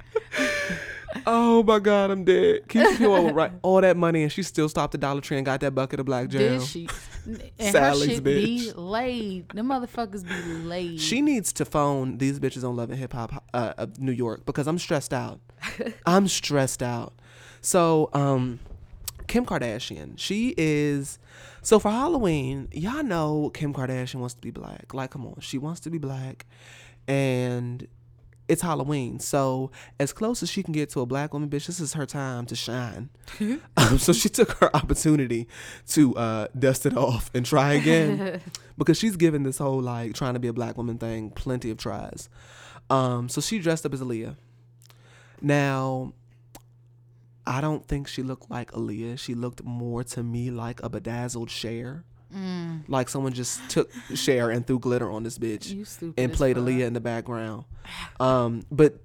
Oh my God, I'm dead. Keyshia Cole would write all that money and she still stopped at Dollar Tree and got that bucket of black gel. Did she? (laughs) And Sally's her shit be bitch. laid. The motherfuckers be laid. She needs to phone these bitches on Love and Hip Hop uh, of New York because I'm stressed out. (laughs) I'm stressed out. So, um, Kim Kardashian, she is. So for Halloween, y'all know Kim Kardashian wants to be black. Like, come on, she wants to be black, and it's Halloween. So as close as she can get to a black woman, bitch, this is her time to shine. (laughs) um, so she took her opportunity to uh, dust it off and try again (laughs) because she's given this whole like trying to be a black woman thing plenty of tries. Um, so she dressed up as Aaliyah. Now, I don't think she looked like Aaliyah. She looked more to me like a bedazzled Cher. Like someone just took Cher and threw glitter on this bitch and played. Aaliyah in the background. Um, but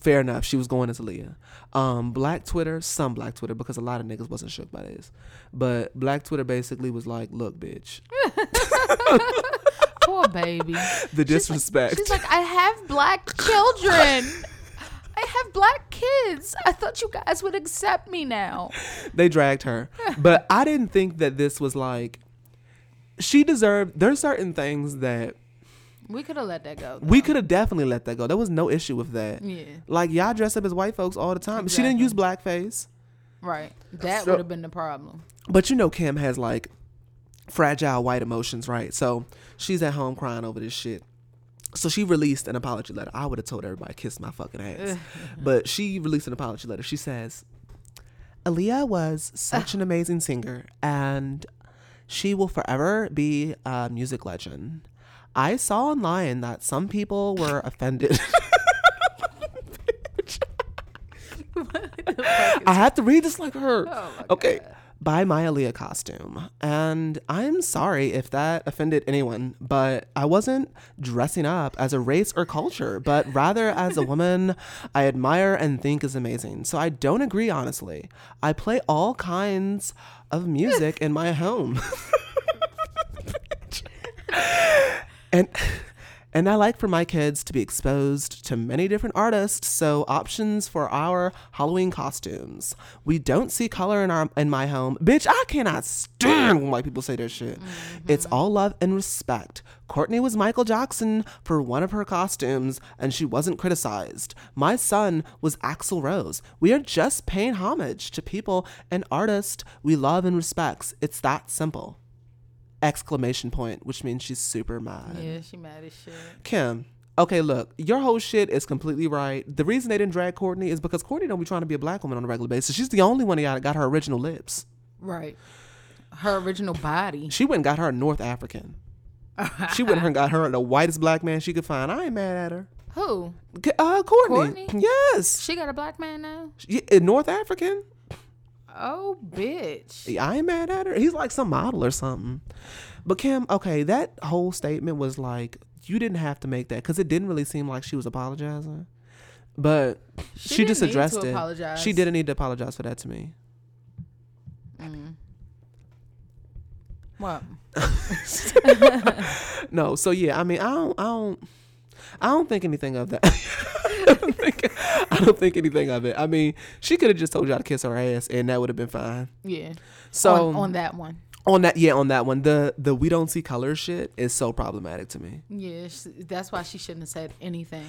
fair enough, she was going as Aaliyah. Um, Black Twitter, some Black Twitter, because a lot of niggas wasn't shook by this. But Black Twitter basically was like, "Look, bitch, (laughs) Poor baby. the disrespect." She's like, I have black children. I have black kids. I thought you guys would accept me now. they dragged her. But I didn't think that this was like she deserved there's certain things that We could have let that go. we could have definitely let that go. There was no issue with that. Yeah. Like y'all dress up as white folks all the time. She didn't use blackface. Right. That So- would have been the problem. But you know Kim has like fragile white emotions, right? So she's at home crying over this shit. So she released an apology letter. I would have told everybody kiss my fucking ass. (laughs) but she released an apology letter. She says, Aaliyah was such an amazing singer and she will forever be a music legend. I saw online that some people were (laughs) offended. (laughs) I have to read this like her. Oh okay. By my Aaliyah costume. And I'm sorry if that offended anyone, but I wasn't dressing up as a race or culture, but rather as a woman (laughs) I admire and think is amazing. So I don't agree, honestly. I play all kinds of music in my home. (laughs) and and I like for my kids to be exposed to many different artists, so options for our Halloween costumes. We don't see color in our in my home. Bitch, I cannot stand when white people say that shit. Mm-hmm. It's all love and respect. Courtney was Michael Jackson for one of her costumes and she wasn't criticized. My son was Axl Rose. We are just paying homage to people and artists we love and respect. It's that simple exclamation point, which means she's super mad. Yeah, she mad as shit. Kim, okay, look, your whole shit is completely right. The reason they didn't drag Courtney is because Courtney don't be trying to be a black woman on a regular basis. She's the only one that got, her original lips. Right. Her original body. She went and got her a North African. (laughs) she went and got her the whitest black man she could find. I ain't mad at her. Who? Uh, Courtney. Courtney? Yes. She got a black man now? She, North African. Oh, bitch. I ain't mad at her. He's like some model or something. But Kim, okay, that whole statement was like you didn't have to make that because it didn't really seem like she was apologizing. But she, didn't just need to addressed it. apologize. She didn't need to apologize for that to me. Mm. What? (laughs) No, so yeah, I mean, I don't, I don't, I don't think anything of that. (laughs) I, don't think, I don't think anything of it. I mean, she could have just told y'all to kiss her ass, and that would have been fine. Yeah. So on, on that one. on that, yeah, on that one, the the we don't see color shit is so problematic to me. Yeah, that's why she shouldn't have said anything.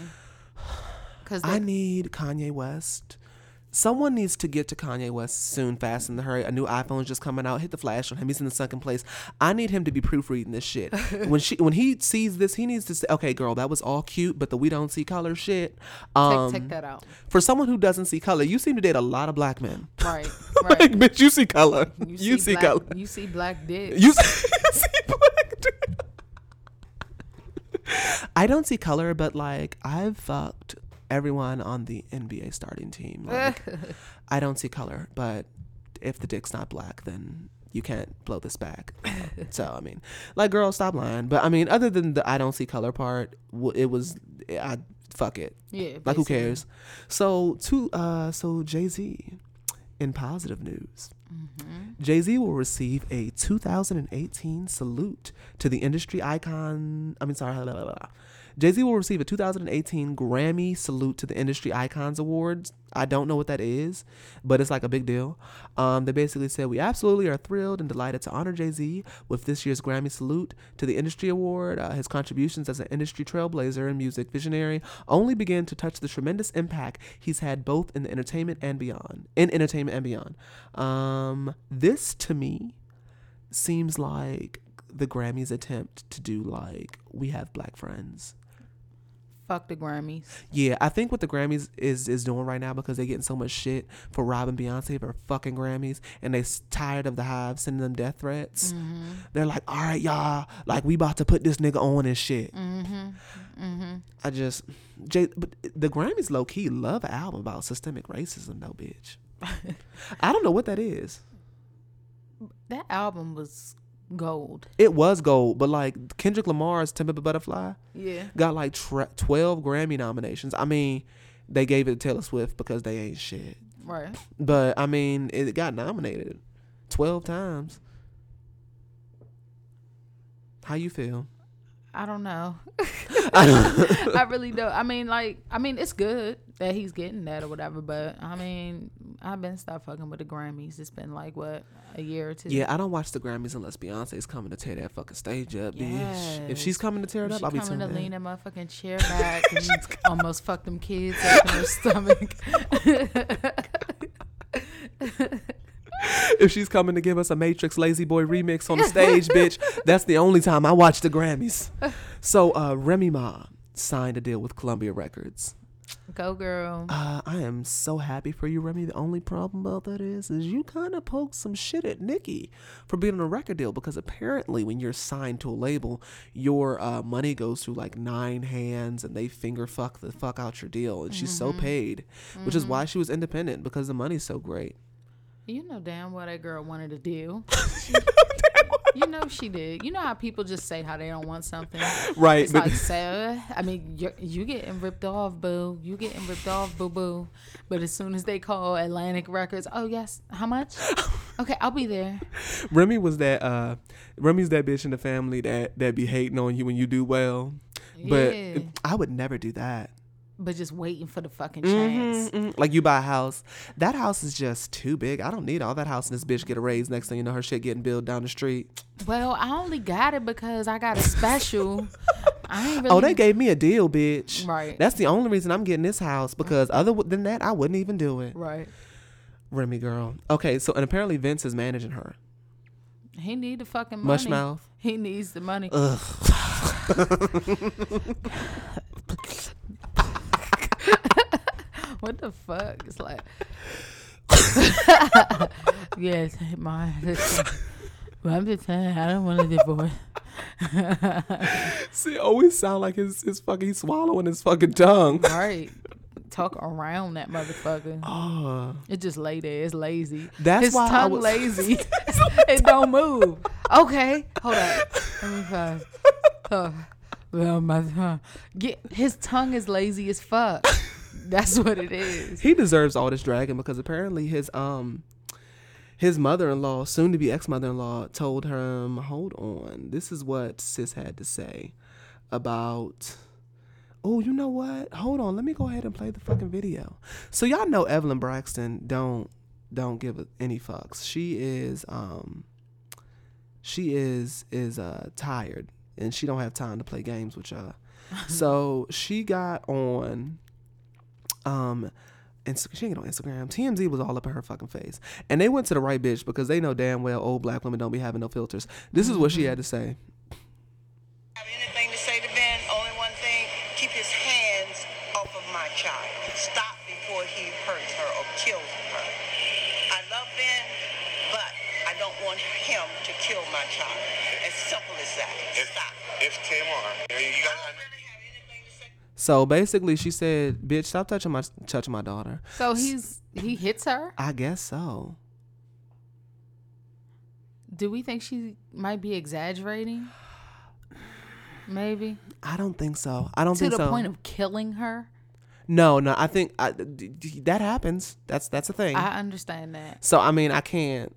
Cause I need Kanye West. Someone needs to get to Kanye West soon, fast in the hurry. A new iPhone's just coming out. Hit the flash on him. He's in the second place. I need him to be proofreading this shit. (laughs) when she when he sees this, he needs to say, "Okay, girl, that was all cute, but the we don't see color shit." take, Um, take that out. For someone who doesn't see color, you seem to date a lot of black men. Right. (laughs) like, Right. bitch, you see color. You, see, black, color. You see black dick. You see, (laughs) you see black. dude. I don't see color, but like I've fucked everyone on the NBA starting team. Like, (laughs) I don't see color, but if the dick's not black, then you can't blow this back. (laughs) so I mean, like, girl, stop lying. But I mean, other than the I don't see color part, it was I fuck it. yeah. Like who cares? So to uh so Jay Z, in positive news, Jay Z will receive a 2018 salute to the industry icon. I mean, sorry, Jay Z will receive a 2018 Grammy salute to the Industry Icons Awards. I don't know what that is, but it's like a big deal. Um, they basically said we absolutely are thrilled and delighted to honor Jay Z with this year's Grammy salute to the Industry Award. Uh, his contributions as an industry trailblazer and music visionary only begin to touch the tremendous impact he's had both in the entertainment and beyond. In entertainment and beyond. Um, this to me seems like the Grammys attempt to do like we have black friends. Fuck the Grammys. Yeah, I think what the Grammys is is doing right now because they're getting so much shit for robbing Beyonce for fucking Grammys, and they s- tired of the Hive sending them death threats. Mm-hmm. They're like, all right, y'all, like we about to put this nigga on and shit. Mm-hmm. Mm-hmm. I just, Jay, but the Grammys low key love an album about systemic racism though, bitch. (laughs) I don't know what that is. That album was gold. It was gold, but like Kendrick Lamar's "To Pimp a Butterfly" Yeah. got like tra- twelve Grammy nominations. I mean, they gave it to Taylor Swift because they ain't shit. Right. But I mean, it got nominated twelve times. How you feel? I don't know. (laughs) (laughs) I really don't. I mean, like, I mean, it's good that he's getting that or whatever. But I mean, I've been stopped fucking with the Grammys. It's been like what a year or two. Yeah, I don't watch the Grammys unless Beyonce's coming to tear that fucking stage up, bitch. If she's coming to tear it up, I'll be coming to in. lean that motherfucking chair (laughs) back and almost fuck them kids up in her stomach. (laughs) if she's coming to give us a Matrix Lazy Boy remix on the stage, bitch, that's the only time I watch the Grammys. So, uh, Remy Ma signed a deal with Columbia Records. Go girl. Uh, I am so happy for you, Remy. The only problem about that is, is you kind of poked some shit at Nicki for being on a record deal because apparently when you're signed to a label, your uh, money goes through like nine hands and they finger fuck the fuck out your deal, and she's so paid, which is why she was independent because the money's so great. You know damn well that girl wanted a deal. (laughs) you know she did. You know how people just say how they don't want something. Right, It's but- like say, I mean, you're, you getting ripped off, boo. You getting ripped off, boo boo. But as soon as they call Atlantic Records, oh yes, how much? Okay, I'll be there. (laughs) Remy was that uh Remy's that bitch in the family that that be hating on you when you do well. But Yeah. I would never do that. But just waiting for the fucking chance. Mm, Like you buy a house, that house is just too big. I don't need all that house and this bitch get a raise. Next thing you know, her shit getting built down the street. Well, I only got it because I got a special. (laughs) I ain't really. Oh, they gave me a deal, bitch. Right. That's the only reason I'm getting this house because other than that, I wouldn't even do it. right. Remy girl. Okay, so and apparently Vince is managing her. He need the fucking money. Mush mouth. He needs the money. (laughs) (laughs) what the fuck? It's like, (laughs) yes, my. But I'm just saying, I don't want a divorce. See, it always sound like his his fucking swallowing his fucking tongue. Right. Talk around that motherfucker. Oh, It just lay there. It's lazy. That's His why I tongue was- lazy. (laughs) (laughs) it don't move. Okay, hold on. Let me find. Oh, well, my tongue. Get his tongue is lazy as fuck. That's what it is. he deserves all this dragging because apparently his um his mother-in-law, soon to be ex-mother-in-law, told him, "Hold on, this is what sis had to say about." Oh, you know what? Hold on, let me go ahead and play the fucking video. So y'all know Evelyn Braxton don't don't give any fucks. She is um she is is uh tired and she don't have time to play games with y'all. (laughs) so she got on um Insta- she ain't on Instagram. TMZ was all up in her fucking face. And they went to the right bitch because they know damn well old black women don't be having no filters. This is what she had to say. Have anything to say to Ben? Only one thing: keep his hands off of my child. Stop before he hurts her or kills her. I love Ben, but I don't want him to kill my child. As simple as that. If, Stop. if Tamar, you I got, don't really have anything to say. So basically she said, Bitch, stop touching my touching my daughter. So he's he hits her. I guess so. Do we think she might be exaggerating? Maybe I don't think so. I don't to think the point of killing her. no, no. I think I, that happens. That's that's a thing. I understand that. So I mean, I can't.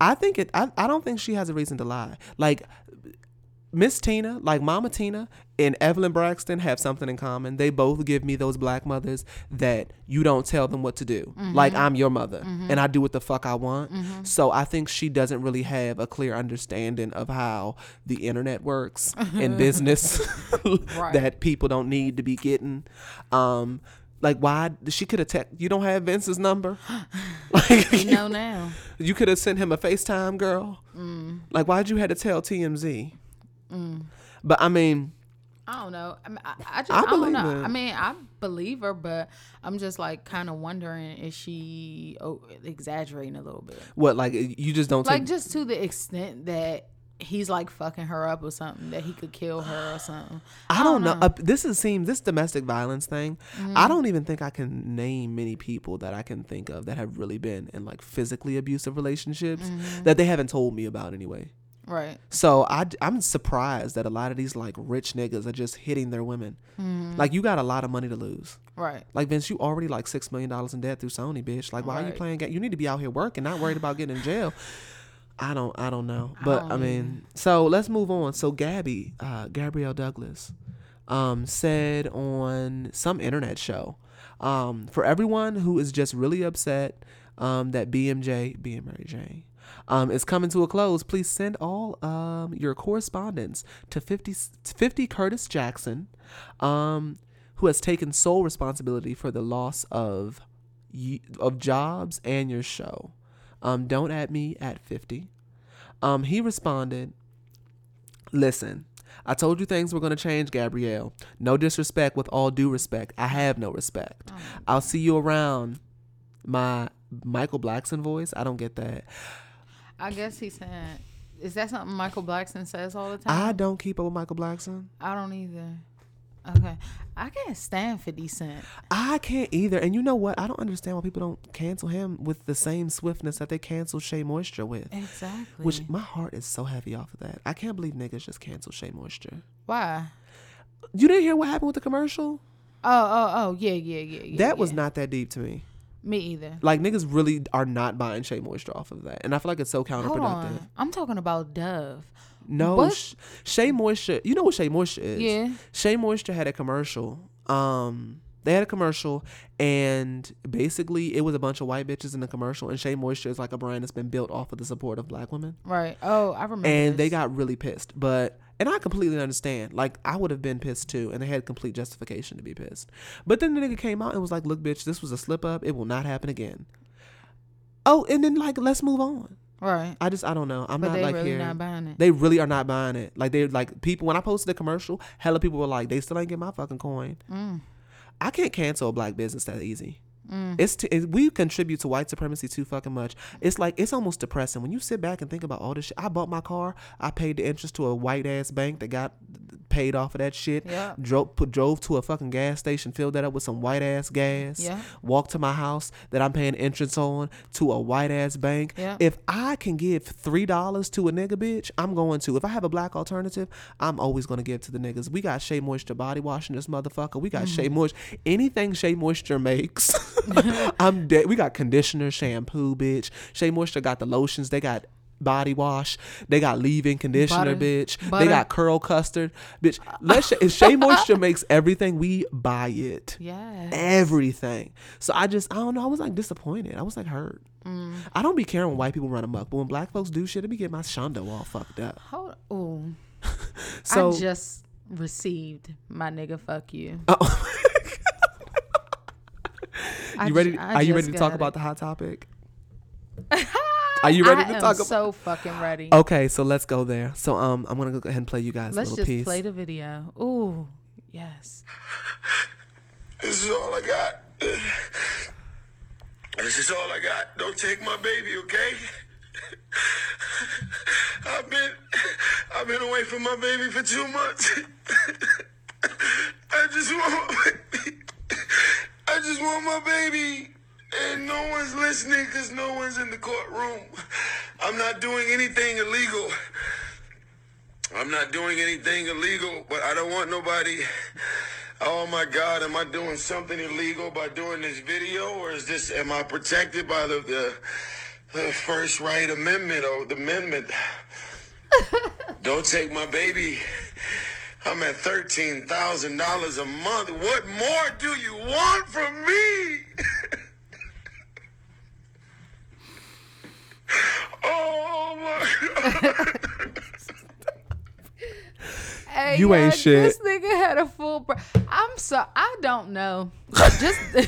I think it. I, I don't think she has a reason to lie. Like Miss Tina, like Mama Tina, and Evelyn Braxton have something in common. They both give me those black mothers that you don't tell them what to do. Like I'm your mother, and I do what the fuck I want. So I think she doesn't really have a clear understanding of how the internet works in (laughs) business (laughs) that people don't need to be getting. Um, like why she could have text you don't have Vince's number (laughs) like You know now. you could have sent him a FaceTime girl. Mm. Like, why'd you had to tell TMZ? But I mean, I don't know. I, mean, I, I just I I, don't know. it. I mean, I believe her, but I'm just like kind of wondering is she oh, exaggerating a little bit? what? Like, you just don't Like take. just to the extent that he's like fucking her up or something that he could kill her or something. I don't know. Uh, this is seems this domestic violence thing. I don't even think I can name many people that I can think of that have really been in like physically abusive relationships that they haven't told me about anyway. Right. So I, I'm surprised that a lot of these like rich niggas are just hitting their women. Like you got a lot of money to lose. Right. Like Vince, you already like six million dollars in debt through Sony, bitch. Like why are you playing? ga- You need to be out here working, not worried about getting in jail. I don't I don't know. But I, don't mean, so let's move on. So Gabby, uh, Gabrielle Douglas, um, said on some internet show, um, for everyone who is just really upset um, that BMJ, being Mary Jane, um, is coming to a close, please send all um, your correspondence to 50, 50 Curtis Jackson, um, who has taken sole responsibility for the loss of of jobs and your show. Um, don't at me at 50. Um, he responded, Listen, I told you things were going to change, Gabrielle. No disrespect with all due respect. I have no respect. I'll see you around. My Michael Blackson voice, I don't get that. I guess he said, "Is that something Michael Blackson says all the time? I don't keep up with Michael Blackson. I don't either. Okay, I can't stand Fifty Cent. I can't either. And you know what? I don't understand why people don't cancel him with the same swiftness that they cancel Shea Moisture with. Exactly. Which my heart is so heavy off of that. I can't believe niggas just cancel Shea Moisture. Why? You didn't hear what happened with the commercial? Oh, oh, oh, yeah, yeah, yeah. yeah that was yeah. not that deep to me. Me either. Like niggas really are not buying Shea Moisture off of that, and I feel like it's so counterproductive. Hold on, I'm talking about Dove. No, sh- Shea Moisture. You know what Shea Moisture is? Yeah. Shea Moisture had a commercial. Um, they had a commercial, and basically it was a bunch of white bitches in the commercial. And Shea Moisture is like a brand that's been built off of the support of black women. Right. Oh, I remember. And they got really pissed, but and I completely understand. Like I would have been pissed too, and they had complete justification to be pissed. But then the nigga came out and was like, "Look, bitch, this was a slip up. It will not happen again." Oh, and then like let's move on. right. I just I don't know. I'm But not they like really here. not buying it. They really are not buying it. Like they like people when I posted the commercial, hella people were like, they still ain't get my fucking coin. Mm. I can't cancel a black business that easy. It's t- it, we contribute to white supremacy too fucking much. It's like it's almost depressing when you sit back and think about all this shit. I bought my car. I paid the interest to a white ass bank that got paid off of that shit. Yeah. Drove put, drove to a fucking gas station, filled that up with some white ass gas. Yeah. Walked to my house that I'm paying interest on to a white ass bank. Yeah. If I can give three dollars to a nigga bitch, I'm going to. If I have a black alternative, I'm always gonna give to the niggas. We got Shea Moisture body wash in this motherfucker. We got Mm-hmm. Shea Moisture. Anything Shea Moisture makes, (laughs) (laughs) I'm dead. We got conditioner, shampoo, bitch. Shea Moisture got the lotions. They got body wash. They got leave-in conditioner, Butter. bitch. They got curl custard, bitch. Let's if Shea (laughs) Moisture makes everything. We buy it Yeah. everything. So I just, I don't know. I was like disappointed. I was like hurt. Mm. I don't be caring when white people run amok, but when black folks do shit, it be getting my shondo all fucked up. Hold. Ooh. (laughs) So I just received my nigga. Fuck you. Oh. (laughs) I you ready? I Are you ready to talk got about it. the hot topic? (laughs) Are you ready I to am talk about? so fucking ready. Okay, so let's go there. So um, I'm gonna go ahead and play you guys Let's a little just piece. play the video. Ooh. Yes. (laughs) This is all I got. (sighs) This is all I got. Don't take my baby, okay? I've been I've been away from my baby for two months. I just want my baby. I just want my baby. And no one's listening because no one's in the courtroom. I'm not doing anything illegal. I'm not doing anything illegal, but I don't want nobody. Oh my God, am I doing something illegal by doing this video, or is this? Am I protected by the the, the First Right Amendment or the amendment? (laughs) don't take my baby. I'm at thirteen thousand dollars a month. What more do you want from me? (laughs) oh my God. Hey, You ain't yeah, shit. This nigga had a full. Br- I'm so. I don't know. Just (laughs)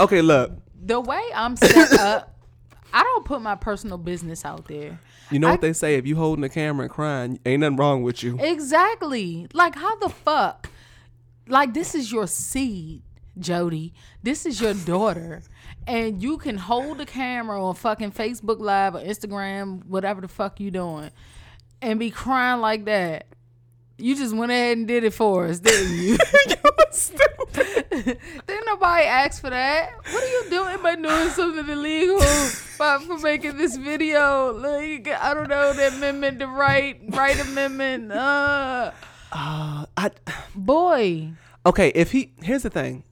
Okay, look. the way I'm set up, I don't put my personal business out there. You know I- what they say? If you holding the camera and crying, ain't nothing wrong with you. Exactly. Like how the fuck? Like this is your seed, Jody. This is your daughter. (laughs) And you can hold the camera on fucking Facebook Live or Instagram, whatever the fuck you doing, and be crying like that. You just went ahead and did it for us, didn't you? (laughs) You stupid. (laughs) Didn't nobody ask for that. What are you doing by doing something illegal by, for making this video? Like I don't know the amendment, the right right amendment. Uh, Uh, I boy, okay. If he here's the thing.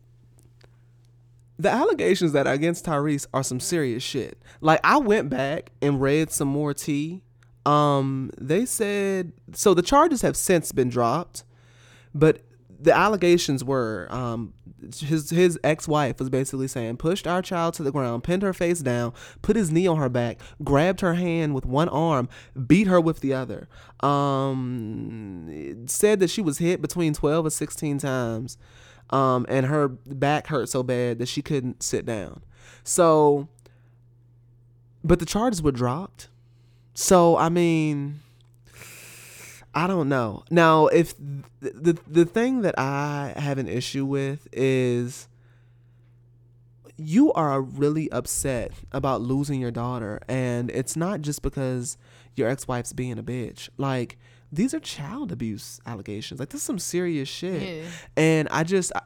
the allegations that are against Tyrese are some serious shit. Like I went back and read some more tea. Um, they said so the charges have since been dropped, but the allegations were um his his ex-wife was basically saying pushed our child to the ground, pinned her face down, put his knee on her back, grabbed her hand with one arm, beat her with the other. Um said that she was hit between 12 or 16 times. Um and her back hurt so bad that she couldn't sit down. So but the charges were dropped. So I mean I don't know. Now, if th- the the thing that I have an issue with is you are really upset about losing your daughter and it's not just because your ex-wife's being a bitch. Like these are child abuse allegations. Like this is some serious shit. Yeah. And I just I,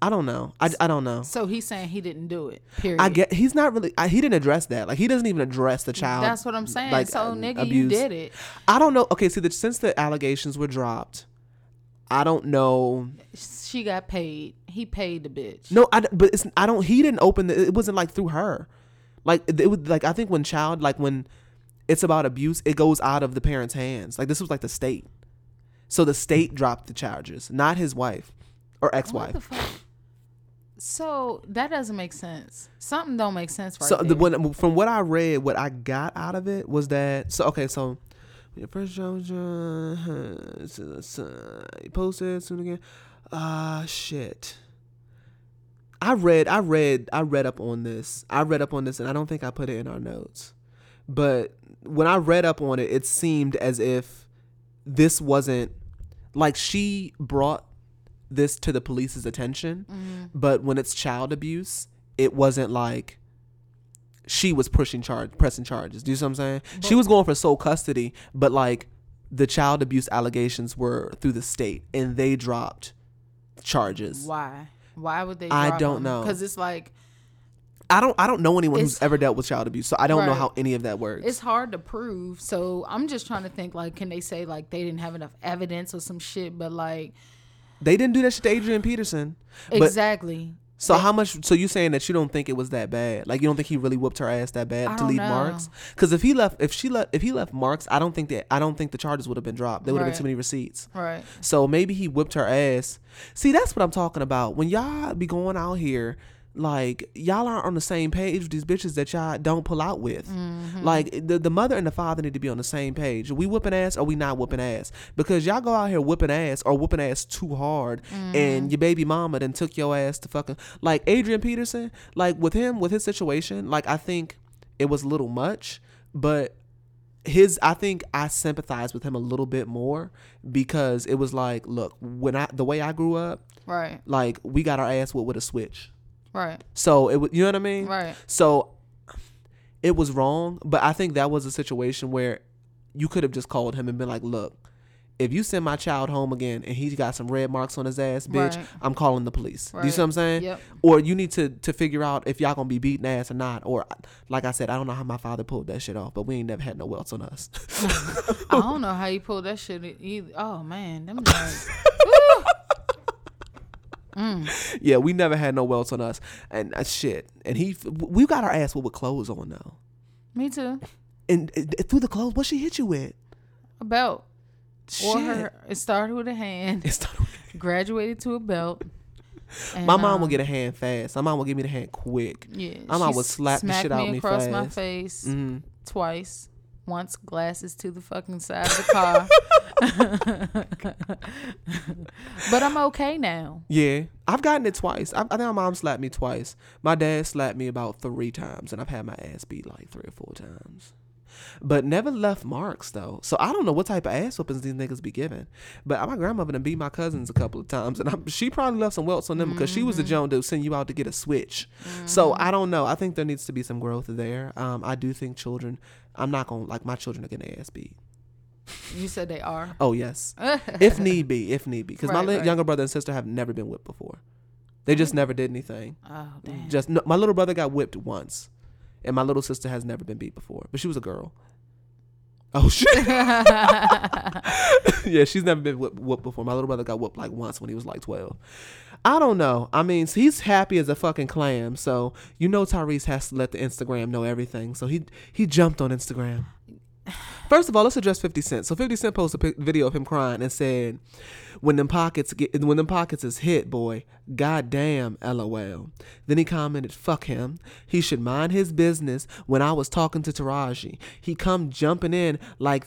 I don't know. I, I don't know. So he's saying he didn't do it. Period. I get he's not really I, he didn't address that. Like he doesn't even address the child. That's what I'm saying. like, so uh, nigga, you did it. I don't know. Okay, see, the, since the allegations were dropped, I don't know. She got paid. He paid the bitch. No, I, but it's I don't. He didn't open. The, it wasn't like through her. Like it, it was like I think when child like when it's about abuse, it goes out of the parents' hands. Like this was like the state. So the state dropped the charges, not his wife or ex-wife. So that doesn't make sense. Something don't make sense right so the, when, from what I read, what I got out of it was that so okay, so your first job, (laughs) you posted soon again. Ah, shit. I read, I read, I read up on this. I read up on this, and I don't think I put it in our notes. But when I read up on it, it seemed as if this wasn't like she brought this to the police's attention, mm-hmm. but when it's child abuse, it wasn't like she was pushing charge, pressing charges. Do you see what I'm saying? she was going for sole custody, but like the child abuse allegations were through the state, and they dropped charges. Why? Why would they? I don't know. Because it's like I don't, I don't know anyone It's- who's ever dealt with child abuse, so I don't know how any of that works. it's hard to prove. So I'm just trying to think like, can they say like they didn't have enough evidence or some shit? But like, they didn't do that shit to Adrian Peterson. But exactly. so how much? So you saying that you don't think it was that bad? Like you don't think he really whooped her ass that bad I to leave know. marks? Because if he left, if she left, if he left marks, I don't think that I don't think the charges would have been dropped. There would have Right. been too many receipts. Right. So maybe he whipped her ass. See, that's what I'm talking about. When y'all be going out here, like y'all aren't on the same page with these bitches that y'all don't pull out with. Mm-hmm. Like the the mother and the father need to be on the same page. Are we whooping ass or we not whooping ass? Because y'all go out here whooping ass or whooping ass too hard, Mm-hmm. and your baby mama then took your ass to fucking like Adrian Peterson. Like with him with his situation, like I think it was a little much, but his I think I sympathize with him a little bit more because it was like, look, when I the way I grew up, Right. like we got our ass whooped with a switch. Right. So it was, you know what I mean? Right. So it was wrong, but I think that was a situation where you could have just called him and been like, look, if you send my child home again and he's got some red marks on his ass, bitch, Right. I'm calling the police. Do you see what I'm saying? Yep. Or you need to to figure out if y'all gonna be beating ass or not. Or like I said, I don't know how my father pulled that shit off, but we ain't never had no welts on us. (laughs) I don't know how you pulled that shit either. Oh man, them guys. (laughs) yeah, we never had no welts on us, and uh, shit. And he, we got our ass with clothes on though. Me too. And uh, through the clothes, what she hit you with? A belt. Or Shit. her. It started with a hand. It's not- graduated to a belt. (laughs) And, my mom will um, get a hand fast. My mom will give me the hand quick. Yeah, My mom would slap the shit out of me across my fast. face Mhm. twice. Once glasses to the fucking side of the car. (laughs) but I'm okay now. Yeah, I've gotten it twice. I, I think my mom slapped me twice. My dad slapped me about three times, and I've had my ass beat like three or four times. But never left marks though. So I don't know what type of ass whoopings these niggas be giving. But my grandmother done beat my cousins a couple of times, and I'm, she probably left some welts on them because she was the mm. joan to send you out to get a switch. So mm. I don't know. I think there needs to be some growth there. Um, I do think children. I'm not gonna like my children are getting ass beat. You said they are. Oh yes, (laughs) if need be, if need be, because my Right, li- right. younger brother and sister have never been whipped before. They just mm. never did anything. Oh damn. Just no, my little brother got whipped once, and my little sister has never been beat before, but she was a girl. Oh (laughs) shit. (laughs) yeah, she's never been whooped, whooped before. My little brother got whooped like once when he was like twelve. I don't know. I mean, he's happy as a fucking clam. So you know Tyrese has to let the Instagram know everything. So he he jumped on Instagram. (sighs) (sighs) (sighs) First of all, let's address Fifty Cent. So Fifty Cent posted a video of him crying and said, "When them pockets get when them pockets is hit, boy, goddamn, lol." Then he commented, "Fuck him. He should mind his business." When I was talking to Taraji, he come jumping in like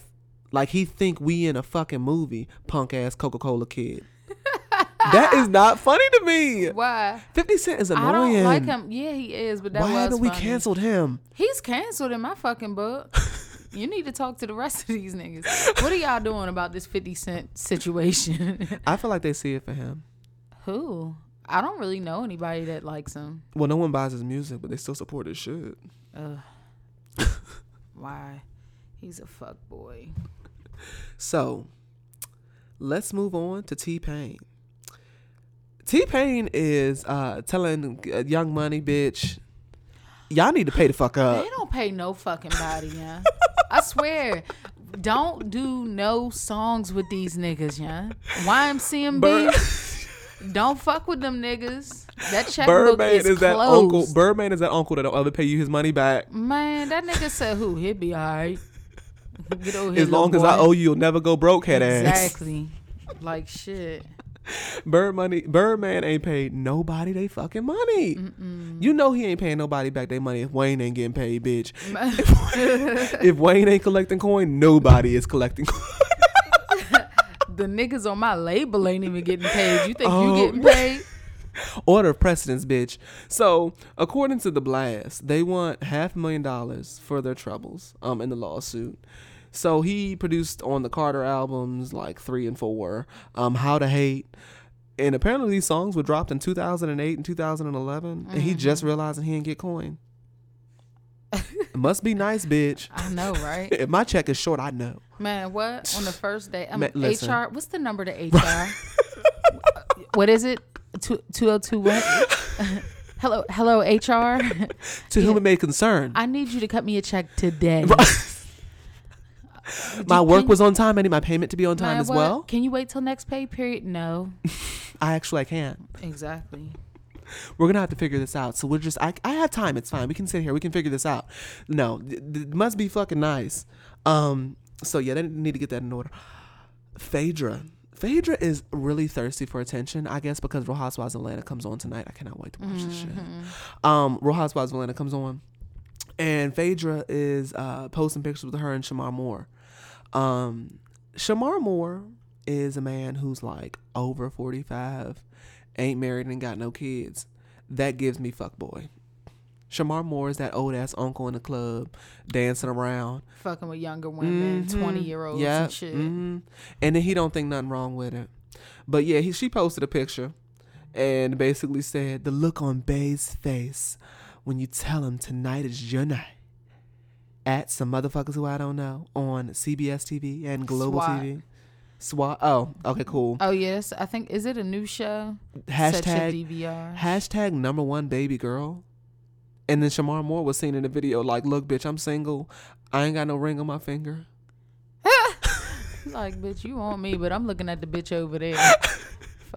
like he think we in a fucking movie. Punk ass Coca Cola kid. (laughs) that is not funny to me. Why? Fifty Cent is annoying. I don't like him. Yeah, he is, but Why haven't we funny. canceled him? He's canceled in my fucking book. (laughs) you need to talk to the rest of these niggas. What are y'all doing about this 50 Cent situation? (laughs) I feel like they see it for him. Who? I don't really know anybody that likes him. Well, no one buys his music, but they still support his shit. Ugh. Why? He's a fuck boy. So, let's move on to T Pain. T Pain is uh, telling Young Money, bitch, y'all need to pay the fuck up. They don't pay no fucking body, yeah. I swear. Don't do no songs with these niggas, yeah. YMCMB. Bird- don't fuck with them niggas. That checkbook Birdman is, is, that closed. uncle. Birdman is that uncle that'll ever pay you his money back. Man, that nigga said who? He'll be alright. Get over here, As long as little I owe you, you'll never go broke, head ass. Exactly. Like shit. Bird money, Birdman ain't paid nobody they fucking money. You know he ain't paying nobody back their money if Wayne ain't getting paid, bitch. (laughs) if Wayne ain't collecting coin, nobody is collecting coin. (laughs) The niggas on my label ain't even getting paid. You think Oh, you getting (laughs) paid? Order of precedence, bitch. So, according to the blast, they want half a million dollars for their troubles um in the lawsuit. So he produced on the Carter albums like three and four, um, How to Hate. And apparently these songs were dropped in 2008 and 2011. And he just realizing he didn't get coin. it must be nice, bitch. (laughs) I know, right? If my check is short, I know. Man, what? On the first day. Um, Ma- listen. HR, what's the number to (laughs) HR? what is it? Two- 2021? (laughs) hello, hello, HR. To whom it may concern. I need you to cut me a check today. My work was on time. I need my payment to be on time as well. Can you wait till next pay period? No. (laughs) I actually I can't. Exactly. We're gonna have to figure this out. So we're just I, I have time. It's fine. We can sit here. We can figure this out. No, it must be fucking nice. Um. So yeah, they need to get that in order. Phaedra. Phaedra is really thirsty for attention. I guess because Real Housewives of Atlanta comes on tonight. I cannot wait to watch this shit. Um. Real Housewives of Atlanta comes on, and Phaedra is uh posting pictures with her and Shemar Moore. Um. Shemar Moore is a man who's like over forty five ain't married and got no kids. That gives me fuck boy. Shemar Moore is that old ass uncle in the club dancing around. Fucking with younger women, 20 year olds Yeah. and shit. mhm. And then he don't think nothing wrong with it. But yeah, he, she posted a picture and basically said the look on Bay's face when you tell him tonight is your night. At some motherfuckers who I don't know on CBS TV and Global SWAT. TV. SWAT. Oh, okay, cool. Oh, yes. I think, is it a new show? Hashtag DVR. hashtag number one baby girl. And then Shemar Moore was seen in the video like, look, bitch, I'm single. I ain't got no ring on my finger. (laughs) like, bitch, you want me, but I'm looking at the bitch over there.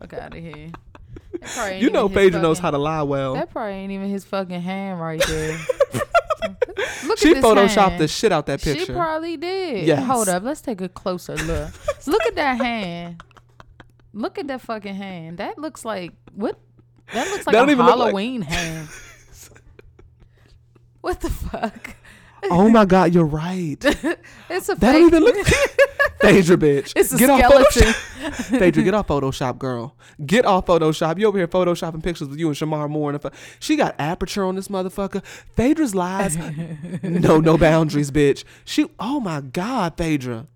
Fuck out of here. That probably ain't You know Phaedra knows how to lie well. That probably ain't even his fucking hand right there. (laughs) (laughs) Look She at this photoshopped hand. the shit out that picture. She probably did. Yes. Hold up, let's take a closer look. look at that hand. Look at that fucking hand. That looks like what? That looks like That don't a look like- Halloween hand. (laughs) What the fuck? oh my god, you're right. that (laughs) It's a don't fake. even look Phaedra, bitch. It's a get skeleton. off Photoshop. Phaedra, (laughs) get off Photoshop, girl. Get off Photoshop. You over here photoshopping pictures with you and Shemar Moore. And fu- she got aperture on this motherfucker. Phaedra's lies. (laughs) no, no boundaries, bitch. She. Oh my god, Phaedra.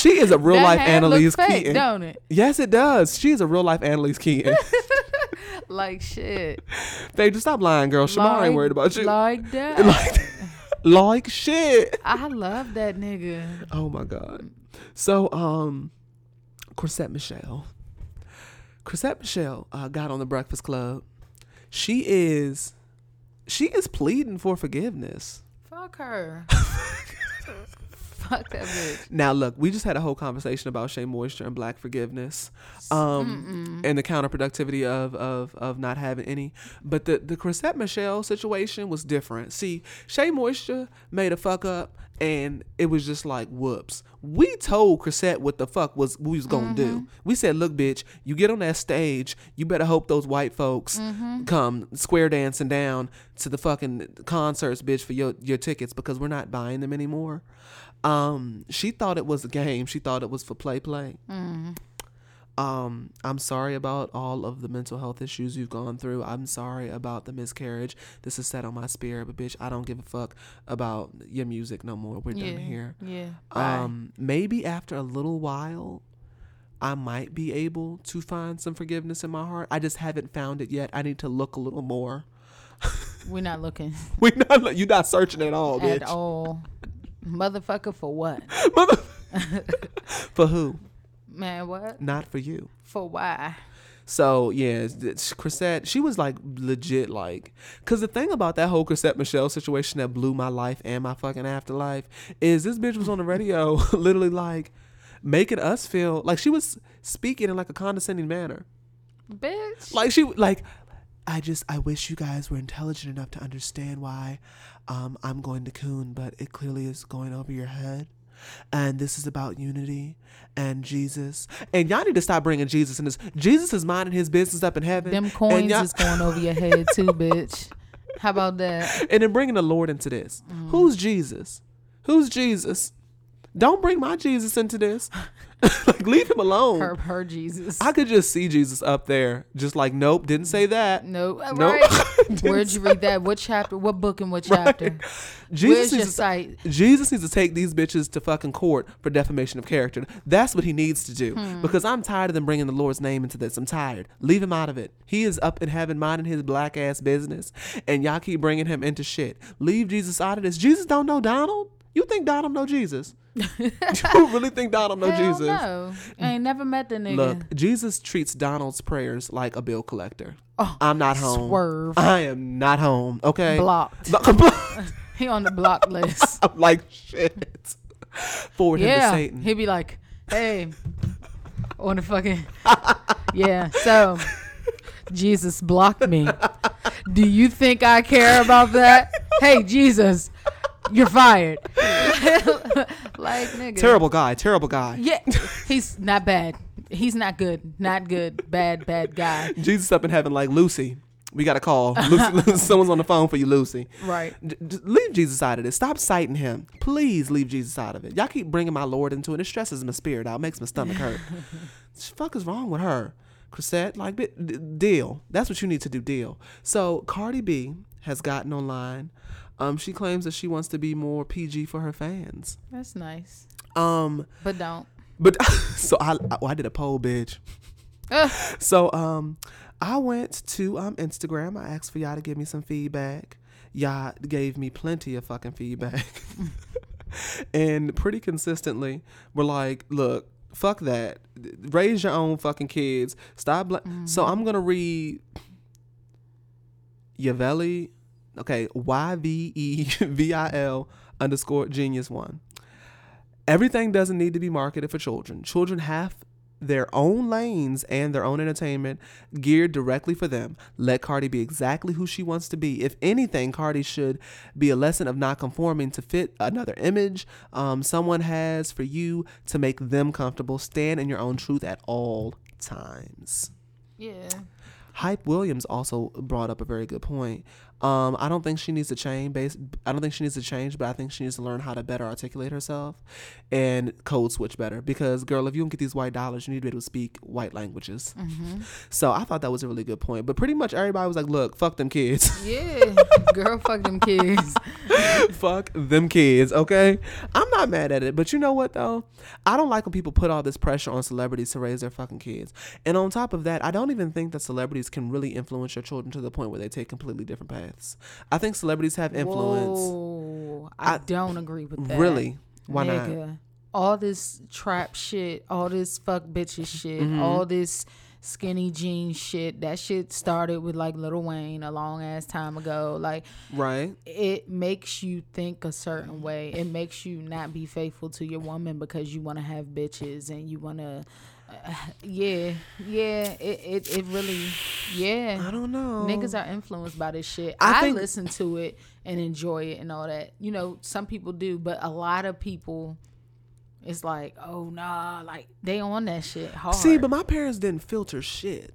She is a real That life Annalise fake, Keating. don't it? Yes, it does. She is a real life Annalise Keating. (laughs) Like shit. Phaedra, stop lying, girl. Shemar like, ain't worried about you. Like that. like, like shit. I love that nigga. Oh my god. So um Chrisette Michelle. Chrisette Michelle uh, got on the Breakfast Club. She is she is pleading for forgiveness. Fuck her. (laughs) Fuck that bitch. Now, look, we just had a whole conversation about Shea Moisture and black forgiveness, um, and the counterproductivity of, of of not having any. But the the Chrisette Michelle situation was different. See, Shea Moisture made a fuck up, and it was just like whoops. We told Chrisette what the fuck was we was gonna do. We said, look, bitch, you get on that stage, you better hope those white folks come square dancing down to the fucking concerts, bitch, for your your tickets because we're not buying them anymore. Um, she thought it was a game. She thought it was for play play. Mm. Um, I'm sorry about all of the mental health issues you've gone through. I'm sorry about the miscarriage. This is set on my spirit, but bitch, I don't give a fuck about your music no more. We're Yeah. done here. Yeah. Um, maybe after a little while, I might be able to find some forgiveness in my heart. I just haven't found it yet. I need to look a little more. (laughs) We're not looking We're not you're not searching at all, bitch. at all. Motherfucker for what? (laughs) For who? Man, what? Not for you. For why? So yeah, it's- Chrisette, she was like legit like, cause the thing about that whole Chrisette Michelle situation that blew my life and my fucking afterlife is this bitch was on the radio, (laughs) literally like making us feel like she was speaking in like a condescending manner. Bitch. Like she like, I just I wish you guys were intelligent enough to understand why um, I'm going to coon, but it clearly is going over your head. And this is about unity and Jesus. And y'all need to stop bringing Jesus in this. Jesus is minding his business up in heaven. Them and coins is going over your head too, (laughs) bitch. How about that? and then bringing the Lord into this. Mm. Who's Jesus? Who's Jesus? Don't bring my Jesus into this. (laughs) like leave him alone. Her, her Jesus. I could just see Jesus up there, just like, nope, didn't say that. no, Nope. right? (laughs) Where'd you read that? What chapter? What book and what chapter? (laughs) Jesus Where's needs to, site? Jesus needs to take these bitches to fucking court for defamation of character. That's what he needs to do. Hmm. Because I'm tired of them bringing the Lord's name into this. I'm tired. Leave him out of it. He is up in heaven minding his black ass business, and y'all keep bringing him into shit. Leave Jesus out of this. Jesus don't know Donald. You think Donald know Jesus? (laughs) you really think Donald know Hell Jesus? no. I ain't never met the nigga. Look, Jesus treats Donald's prayers like a bill collector. Oh, I'm not home. Oh, swerve. I am not home. Okay. Blocked. (laughs) He on the block (laughs) list. I'm like shit. Forward him to. Satan. He'd be like, hey, on the fucking. yeah. So, Jesus blocked me. Do you think I care about that? Hey, Jesus, you're fired. (laughs) like, nigga. terrible guy. Terrible guy. Yeah. (laughs) He's not bad. He's not good. Not good. Bad, bad guy. Jesus up in heaven like Lucy. We got a call. (laughs) Lucy, someone's on the phone for you, Lucy. Right. D- d- leave Jesus out of this. Stop citing him. Please leave Jesus out of it. Y'all keep bringing my Lord into it. It stresses my spirit out. Makes my stomach hurt. the fuck is wrong with her? Chrisette, like, d- deal. That's what you need to do, deal. So, Cardi B has gotten online. Um, she claims that she wants to be more PG for her fans. That's nice. Um, But don't. but (laughs) so I, I, well, I did a poll, bitch. Ugh. So um, I went to um Instagram. I asked for y'all to give me some feedback. Y'all gave me plenty of fucking feedback, (laughs) and pretty consistently were like, "Look, fuck that. Raise your own fucking kids. Stop." Bla-. So I'm gonna read Yavelli. Okay, Y V E (laughs) V I L underscore genius one. Everything doesn't need to be marketed for children. Children have their own lanes and their own entertainment geared directly for them. Let Cardi be exactly who she wants to be. If anything, Cardi should be a lesson of not conforming to fit another image um, someone has for you to make them comfortable. Stand in your own truth at all times. Yeah. Hype Williams also brought up a very good point. Um, I don't think she needs to change. Base, I don't think she needs to change, but I think she needs to learn how to better articulate herself and code switch better. Because, girl, if you don't get these white dollars, you need to be able to speak white languages. (laughs) So I thought that was a really good point. But pretty much everybody was like, "Look, fuck them kids, (laughs) Yeah. Girl, fuck them kids. (laughs) fuck them kids." Okay, I'm not mad at it, but you know what though? I don't like when people put all this pressure on celebrities to raise their fucking kids. And on top of that, I don't even think that celebrities can really influence your children to the point where they take completely different paths. I think celebrities have influence. Whoa. I, I- don't agree with that. Really? Why not? All this trap shit, all this fuck bitches shit, Mm-hmm. all this skinny jeans shit. That shit started with like Lil Wayne a long ass time ago. Like Right. it makes you think a certain way. It makes you not be faithful to your woman because you want to have bitches and you want to. Uh, (laughs) yeah, yeah. It, it it really, yeah. I don't know. Niggas are influenced by this shit. I I, think- listen to it and enjoy it and all that. You know, some people do, but a lot of people, it's like, oh nah, like they on that shit hard. See, but my parents didn't filter shit.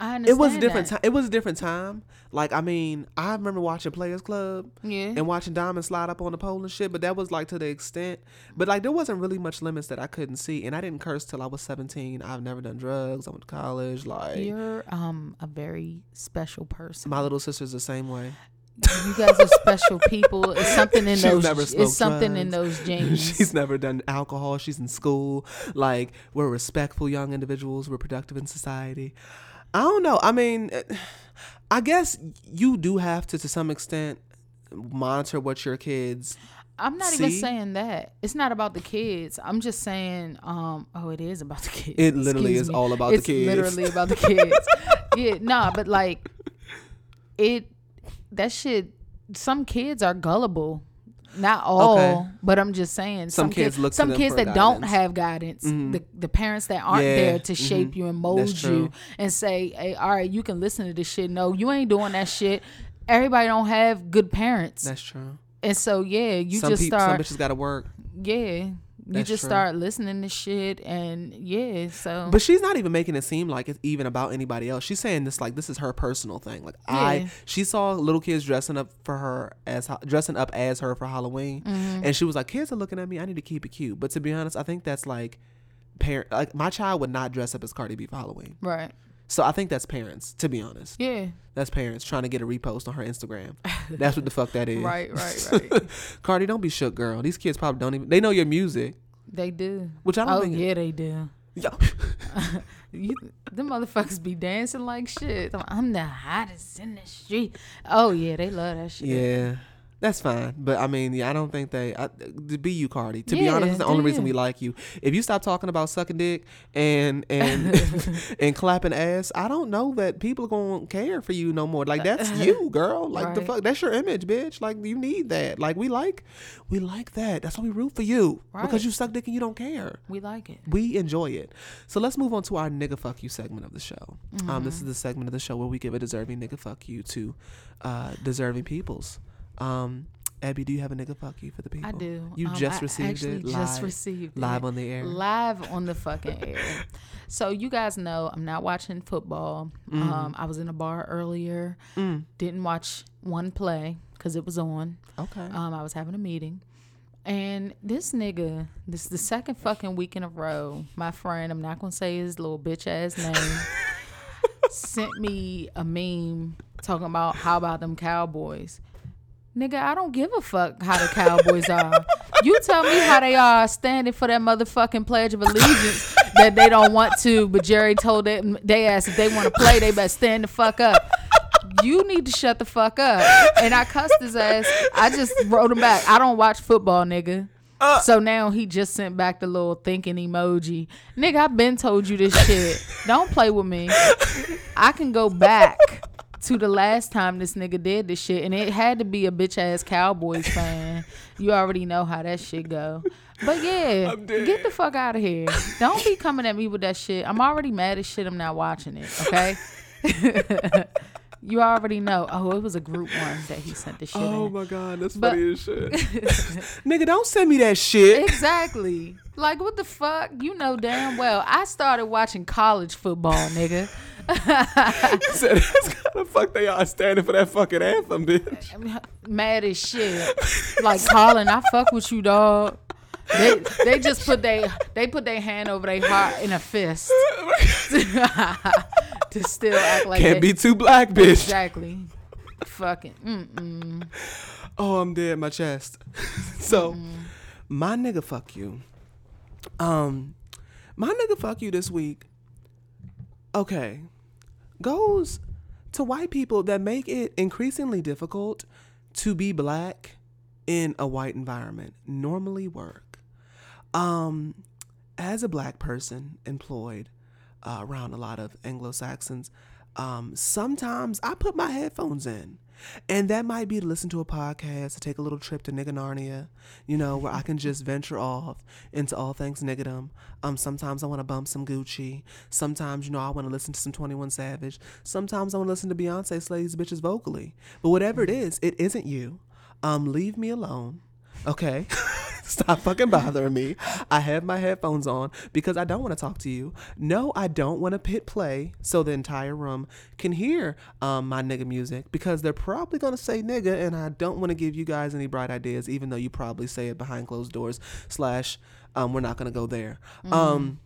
I It was a different time. It was a different time. Like I mean, I remember watching Players Club, Yeah. and watching Diamond slide up on the pole and shit. But that was like to the extent. But like there wasn't really much limits that I couldn't see, and I didn't curse till I was seventeen. I've never done drugs. I went to college. Like You're um a very special person. my little sister's the same way. You guys are special people. It's something in (laughs) She's those. It's something in those (laughs) genes. She's never done alcohol. She's in school. Like we're respectful young individuals. We're productive in society. I don't know. I mean, eh, (sighs) I guess you do have to, to some extent, monitor what your kids. I'm not even saying that. It's not about the kids. I'm just saying. Um. Oh, it is about the kids. It literally Excuse is me. all about the kids. it's kids. Literally about the kids. (laughs) yeah. Nah. But like, it. That shit. Some kids are gullible. Not all, Okay. but I'm just saying Some some, kids kids, look some kids that don't guidance. Mm-hmm. have guidance, the the parents that aren't Yeah, there to mhm. shape you and mold you and say, "Hey, all right, you can listen to this shit." No, you ain't doing that shit. Everybody don't have good parents, That's true. and so yeah, you some just people, start some bitches got to work. yeah you That's just true. start listening to shit and yeah so But she's not even making it seem like it's even about anybody else. She's saying this like this is her personal thing. Like Yeah. I, she saw little kids dressing up for her as dressing up as her for Halloween, Mm-hmm. and she was like, "Kids are looking at me. I need to keep it cute." But to be honest, I think that's like parent. Like my child would not dress up as Cardi B for Halloween. right So I think that's parents. To be honest, yeah that's parents trying to get a repost on her Instagram. That's what the fuck that (laughs) is. right right (laughs) right Cardi, don't be shook, girl. These kids probably don't even. They know your music, they do which I don't oh think. yeah they do (laughs) Yo. you the motherfuckers be dancing like shit i'm the hottest in the street oh yeah they love that shit Yeah, that's fine. But I mean, yeah, I don't think they. I, to be you, Cardi. To be honest, that's the only reason we like you. If you stop talking about sucking dick and and (laughs) and clapping ass, I don't know that people are gonna care for you no more. Like that's (laughs) you, girl. Like the fuck, that's your image, bitch. Like you need that. Like we like, we like that. That's why we root for you because you suck dick and you don't care. we like it We enjoy it. So let's move on to our nigga fuck you segment of the show. Um, Mm-hmm. this is the segment of the show where we give a deserving nigga fuck you to uh, deserving peoples. Um, Abby, do you have a nigga fuck you for the people? I do. You Um, just I received it. just received live it. on the air. Live on the fucking air. (laughs) So you guys know I'm not watching football. Mm. Um, I was in a bar earlier. Didn't watch one play because it was on. Okay. Um, I was having a meeting. And this nigga, this is the second fucking week in a row, my friend, I'm not gonna say his little bitch ass name, (laughs) sent me a meme talking about how about them cowboys. Nigga, I don't give a fuck how the Cowboys are. You tell me how they are standing for that motherfucking Pledge of Allegiance that they don't want to, but Jerry told them they asked if they want to play, they better stand the fuck up. You need to shut the fuck up. And I cussed his ass. I just wrote him back. I don't watch football, nigga. Uh. so now he just sent back the little thinking emoji. Nigga, I've been told you this shit. Don't play with me. I can go back to the last time this nigga did this shit, and it had to be a bitch ass Cowboys fan. You already know how that shit go. But yeah, get the fuck out of here. Don't be coming at me with that shit. I'm already mad as shit. I'm not watching it. Okay. (laughs) you already know. Oh, it was a group one that he sent the shit. oh in. my god, that's But- funny as shit. (laughs) Nigga, don't send me that shit. Exactly. Like what the fuck? You know damn well. I started watching college football, nigga. Said, that's kind of fuck they are standing for that fucking anthem, bitch. Mad as shit. Like Colin, I fuck with you, dog. They they just put they they put their hand over their heart in a fist (laughs) to still act like Can't they, be too black, bitch. exactly. Fucking mm-mm. Oh, I'm dead my chest. (laughs) so, my nigga fuck you. Um, my nigga fuck you this week. Okay, goes to white people that make it increasingly difficult to be black in a white environment. Normally work. Um, as a black person employed, uh, around a lot of Anglo Saxons, um, sometimes I put my headphones in. And that might be to listen to a podcast, to take a little trip to Nigga Narnia, you know, where I can (laughs) just venture off into all things niggerdom. Um, sometimes I want to bump some Gucci. Sometimes, you know, I want to listen to some 21 Savage. Sometimes I want to listen to Beyonce slay these bitches vocally. But whatever it is, it isn't you. Um, leave me alone. Okay? (laughs) (laughs) Stop fucking bothering me. I have my headphones on because I don't want to talk to you. No, I don't want to pit play so the entire room can hear um, my nigga music because they're probably going to say nigga and I don't want to give you guys any bright ideas even though you probably say it behind closed doors slash um, we're not going to go there. Um,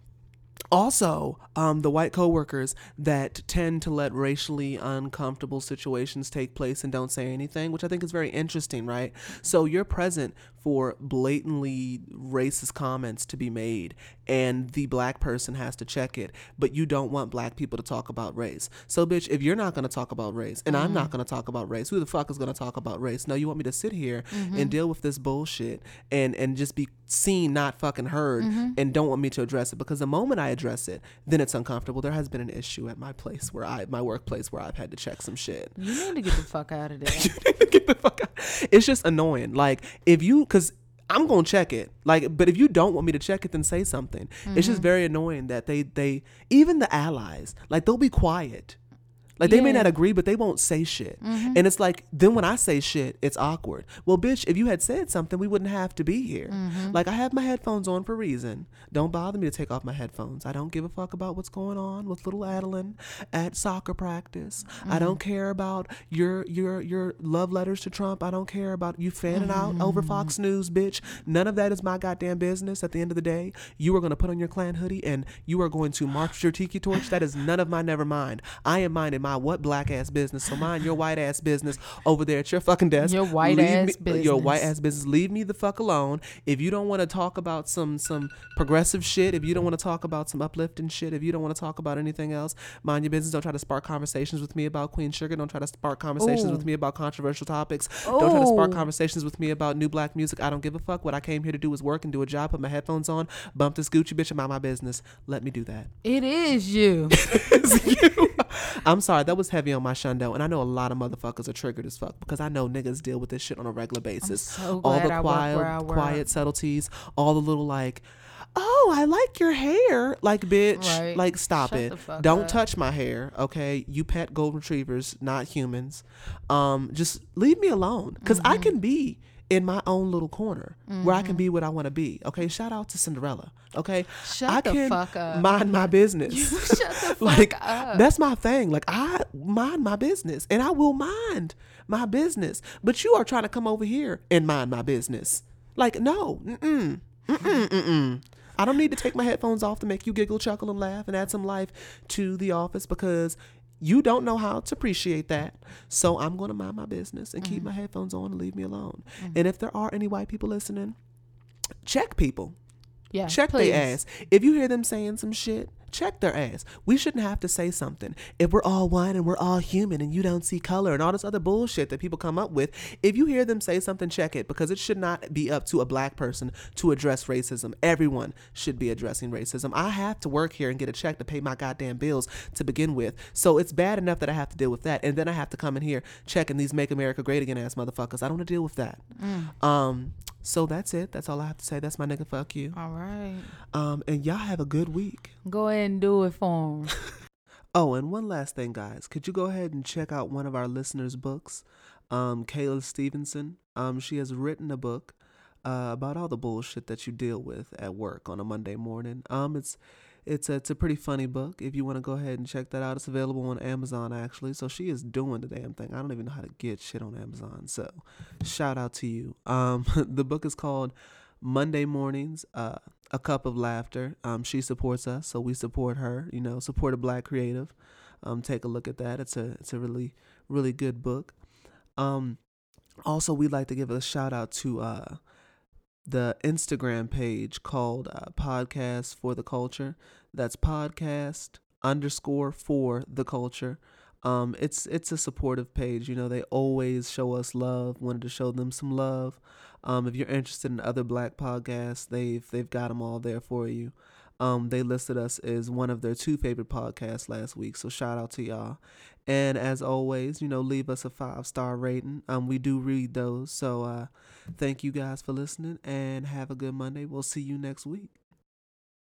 also, um, the white coworkers that tend to let racially uncomfortable situations take place and don't say anything, which I think is very interesting, right? So you're present for blatantly racist comments to be made, and the black person has to check it, but you don't want black people to talk about race. So, bitch, if you're not going to talk about race, and I'm not mm-hmm. going to talk about race, who the fuck is going to talk about race? No, you want me to sit here and mm-hmm. deal with this bullshit and and just be seen, not fucking heard, mm-hmm. and don't want me to address it because the moment I address it, then it's uncomfortable. There has been an issue at my place where I, my workplace, where I've had to check some shit. You need to get the fuck out (laughs) of there. Get the fuck out. It's just annoying. Like if you, cause I'm gonna check it. Like, but if you don't want me to check it, then say something. It's just mm-hmm. very annoying that they, they, even the allies, like they'll be quiet. Like they may not agree, but they won't say shit. Mm-hmm. And it's like then when I say shit, it's awkward. Well, bitch, if you had said something, we wouldn't have to be here. Mm-hmm. Like I have my headphones on for a reason. Don't bother me to take off my headphones. I don't give a fuck about what's going on with little Adeline at soccer practice. I don't mm-hmm. care about your your your love letters to Trump. I don't care about you fanning out over Fox News, bitch. None of that is my goddamn business. At the end of the day, you are going to put on your Klan hoodie and you are going to march your tiki torch. That is none of my never mind. I am minding my what black ass business. So mind your white ass business over there at your fucking desk. Your white Leave ass me, Your white business. ass business. Leave me the fuck alone. If you don't want to talk about some some progressive shit, if you don't want to talk about some uplifting shit, if you don't want to talk about anything else, mind your business. Don't try to spark conversations with me about Queen Sugar. Don't try to spark conversations Ooh. with me about controversial topics. Don't try to spark conversations with me about new black music. I don't give a fuck. What I came here to do was work and do a job. Put my headphones on, bump this Gucci bitch about my business. Let me do that. It is you. (laughs) It is you. (laughs) I'm sorry, that was heavy on my shundo, and I know a lot of motherfuckers are triggered as fuck because I know niggas deal with this shit on a regular basis. so all the quiet, I quiet subtleties, all the little like, oh, I like your hair, like bitch, Right. like stop Shut it, don't up. touch my hair, okay? You pet golden retrievers, not humans. Um, just leave me alone, because I Mm-hmm. can be. In my own little corner where I can mm-hmm. be what I want to be. Okay. Shout out to Cinderella. Okay. Shut I the can fuck up. mind my business. (laughs) Shut the (laughs) fuck like up. that's my thing. Like I mind my business, and I will mind my business. But you are trying to come over here and mind my business. Like no, mm-mm, mm-mm, mm-hmm. mm-mm. I don't need to take my headphones off to make you giggle, chuckle, and laugh and add some life to the office because you don't know how to appreciate that. So I'm going to mind my business and keep mm-hmm. my headphones on and leave me alone. Mm-hmm. And if there are any white people listening, check people Yeah. check please. their ass. If you hear them saying some shit, check their ass. We shouldn't have to say something. If we're all one and we're all human and you don't see color and all this other bullshit that people come up with, if you hear them say something, check it because it should not be up to a black person to address racism. Everyone should be addressing racism. I have to work here and get a check to pay my goddamn bills to begin with. So it's bad enough that I have to deal with that. And then I have to come in here checking these make America great again ass motherfuckers. I don't want to deal with that. Um so that's it. That's all I have to say. That's my nigga fuck you. All right. Um, and y'all have a good week. Go ahead and do it for him. (laughs) Oh, and one last thing, guys. Could you go ahead and check out one of our listeners' books? Um, Kayla Stevenson. Um, she has written a book uh, about all the bullshit that you deal with at work on a Monday morning. Um, it's it's a, it's a pretty funny book. If you want to go ahead and check that out, it's available on Amazon actually. So she is doing the damn thing. I don't even know how to get shit on Amazon. So shout out to you. Um, (laughs) the book is called Monday Mornings. Uh, a cup of laughter. Um, she supports us, so we support her. You know, support a black creative. Um, take a look at that. It's a it's a really really good book. Um, also, we'd like to give a shout out to uh, the Instagram page called uh, Podcast for the Culture. That's podcast underscore for the culture. Um, it's it's a supportive page. You know, they always show us love. Wanted to show them some love. Um, if you're interested in other black podcasts, they've they've got them all there for you. Um, they listed us as one of their two favorite podcasts last week. So shout out to y'all. And as always, you know, leave us a five star rating. Um, we do read those. So uh, thank you guys for listening and have a good Monday. We'll see you next week.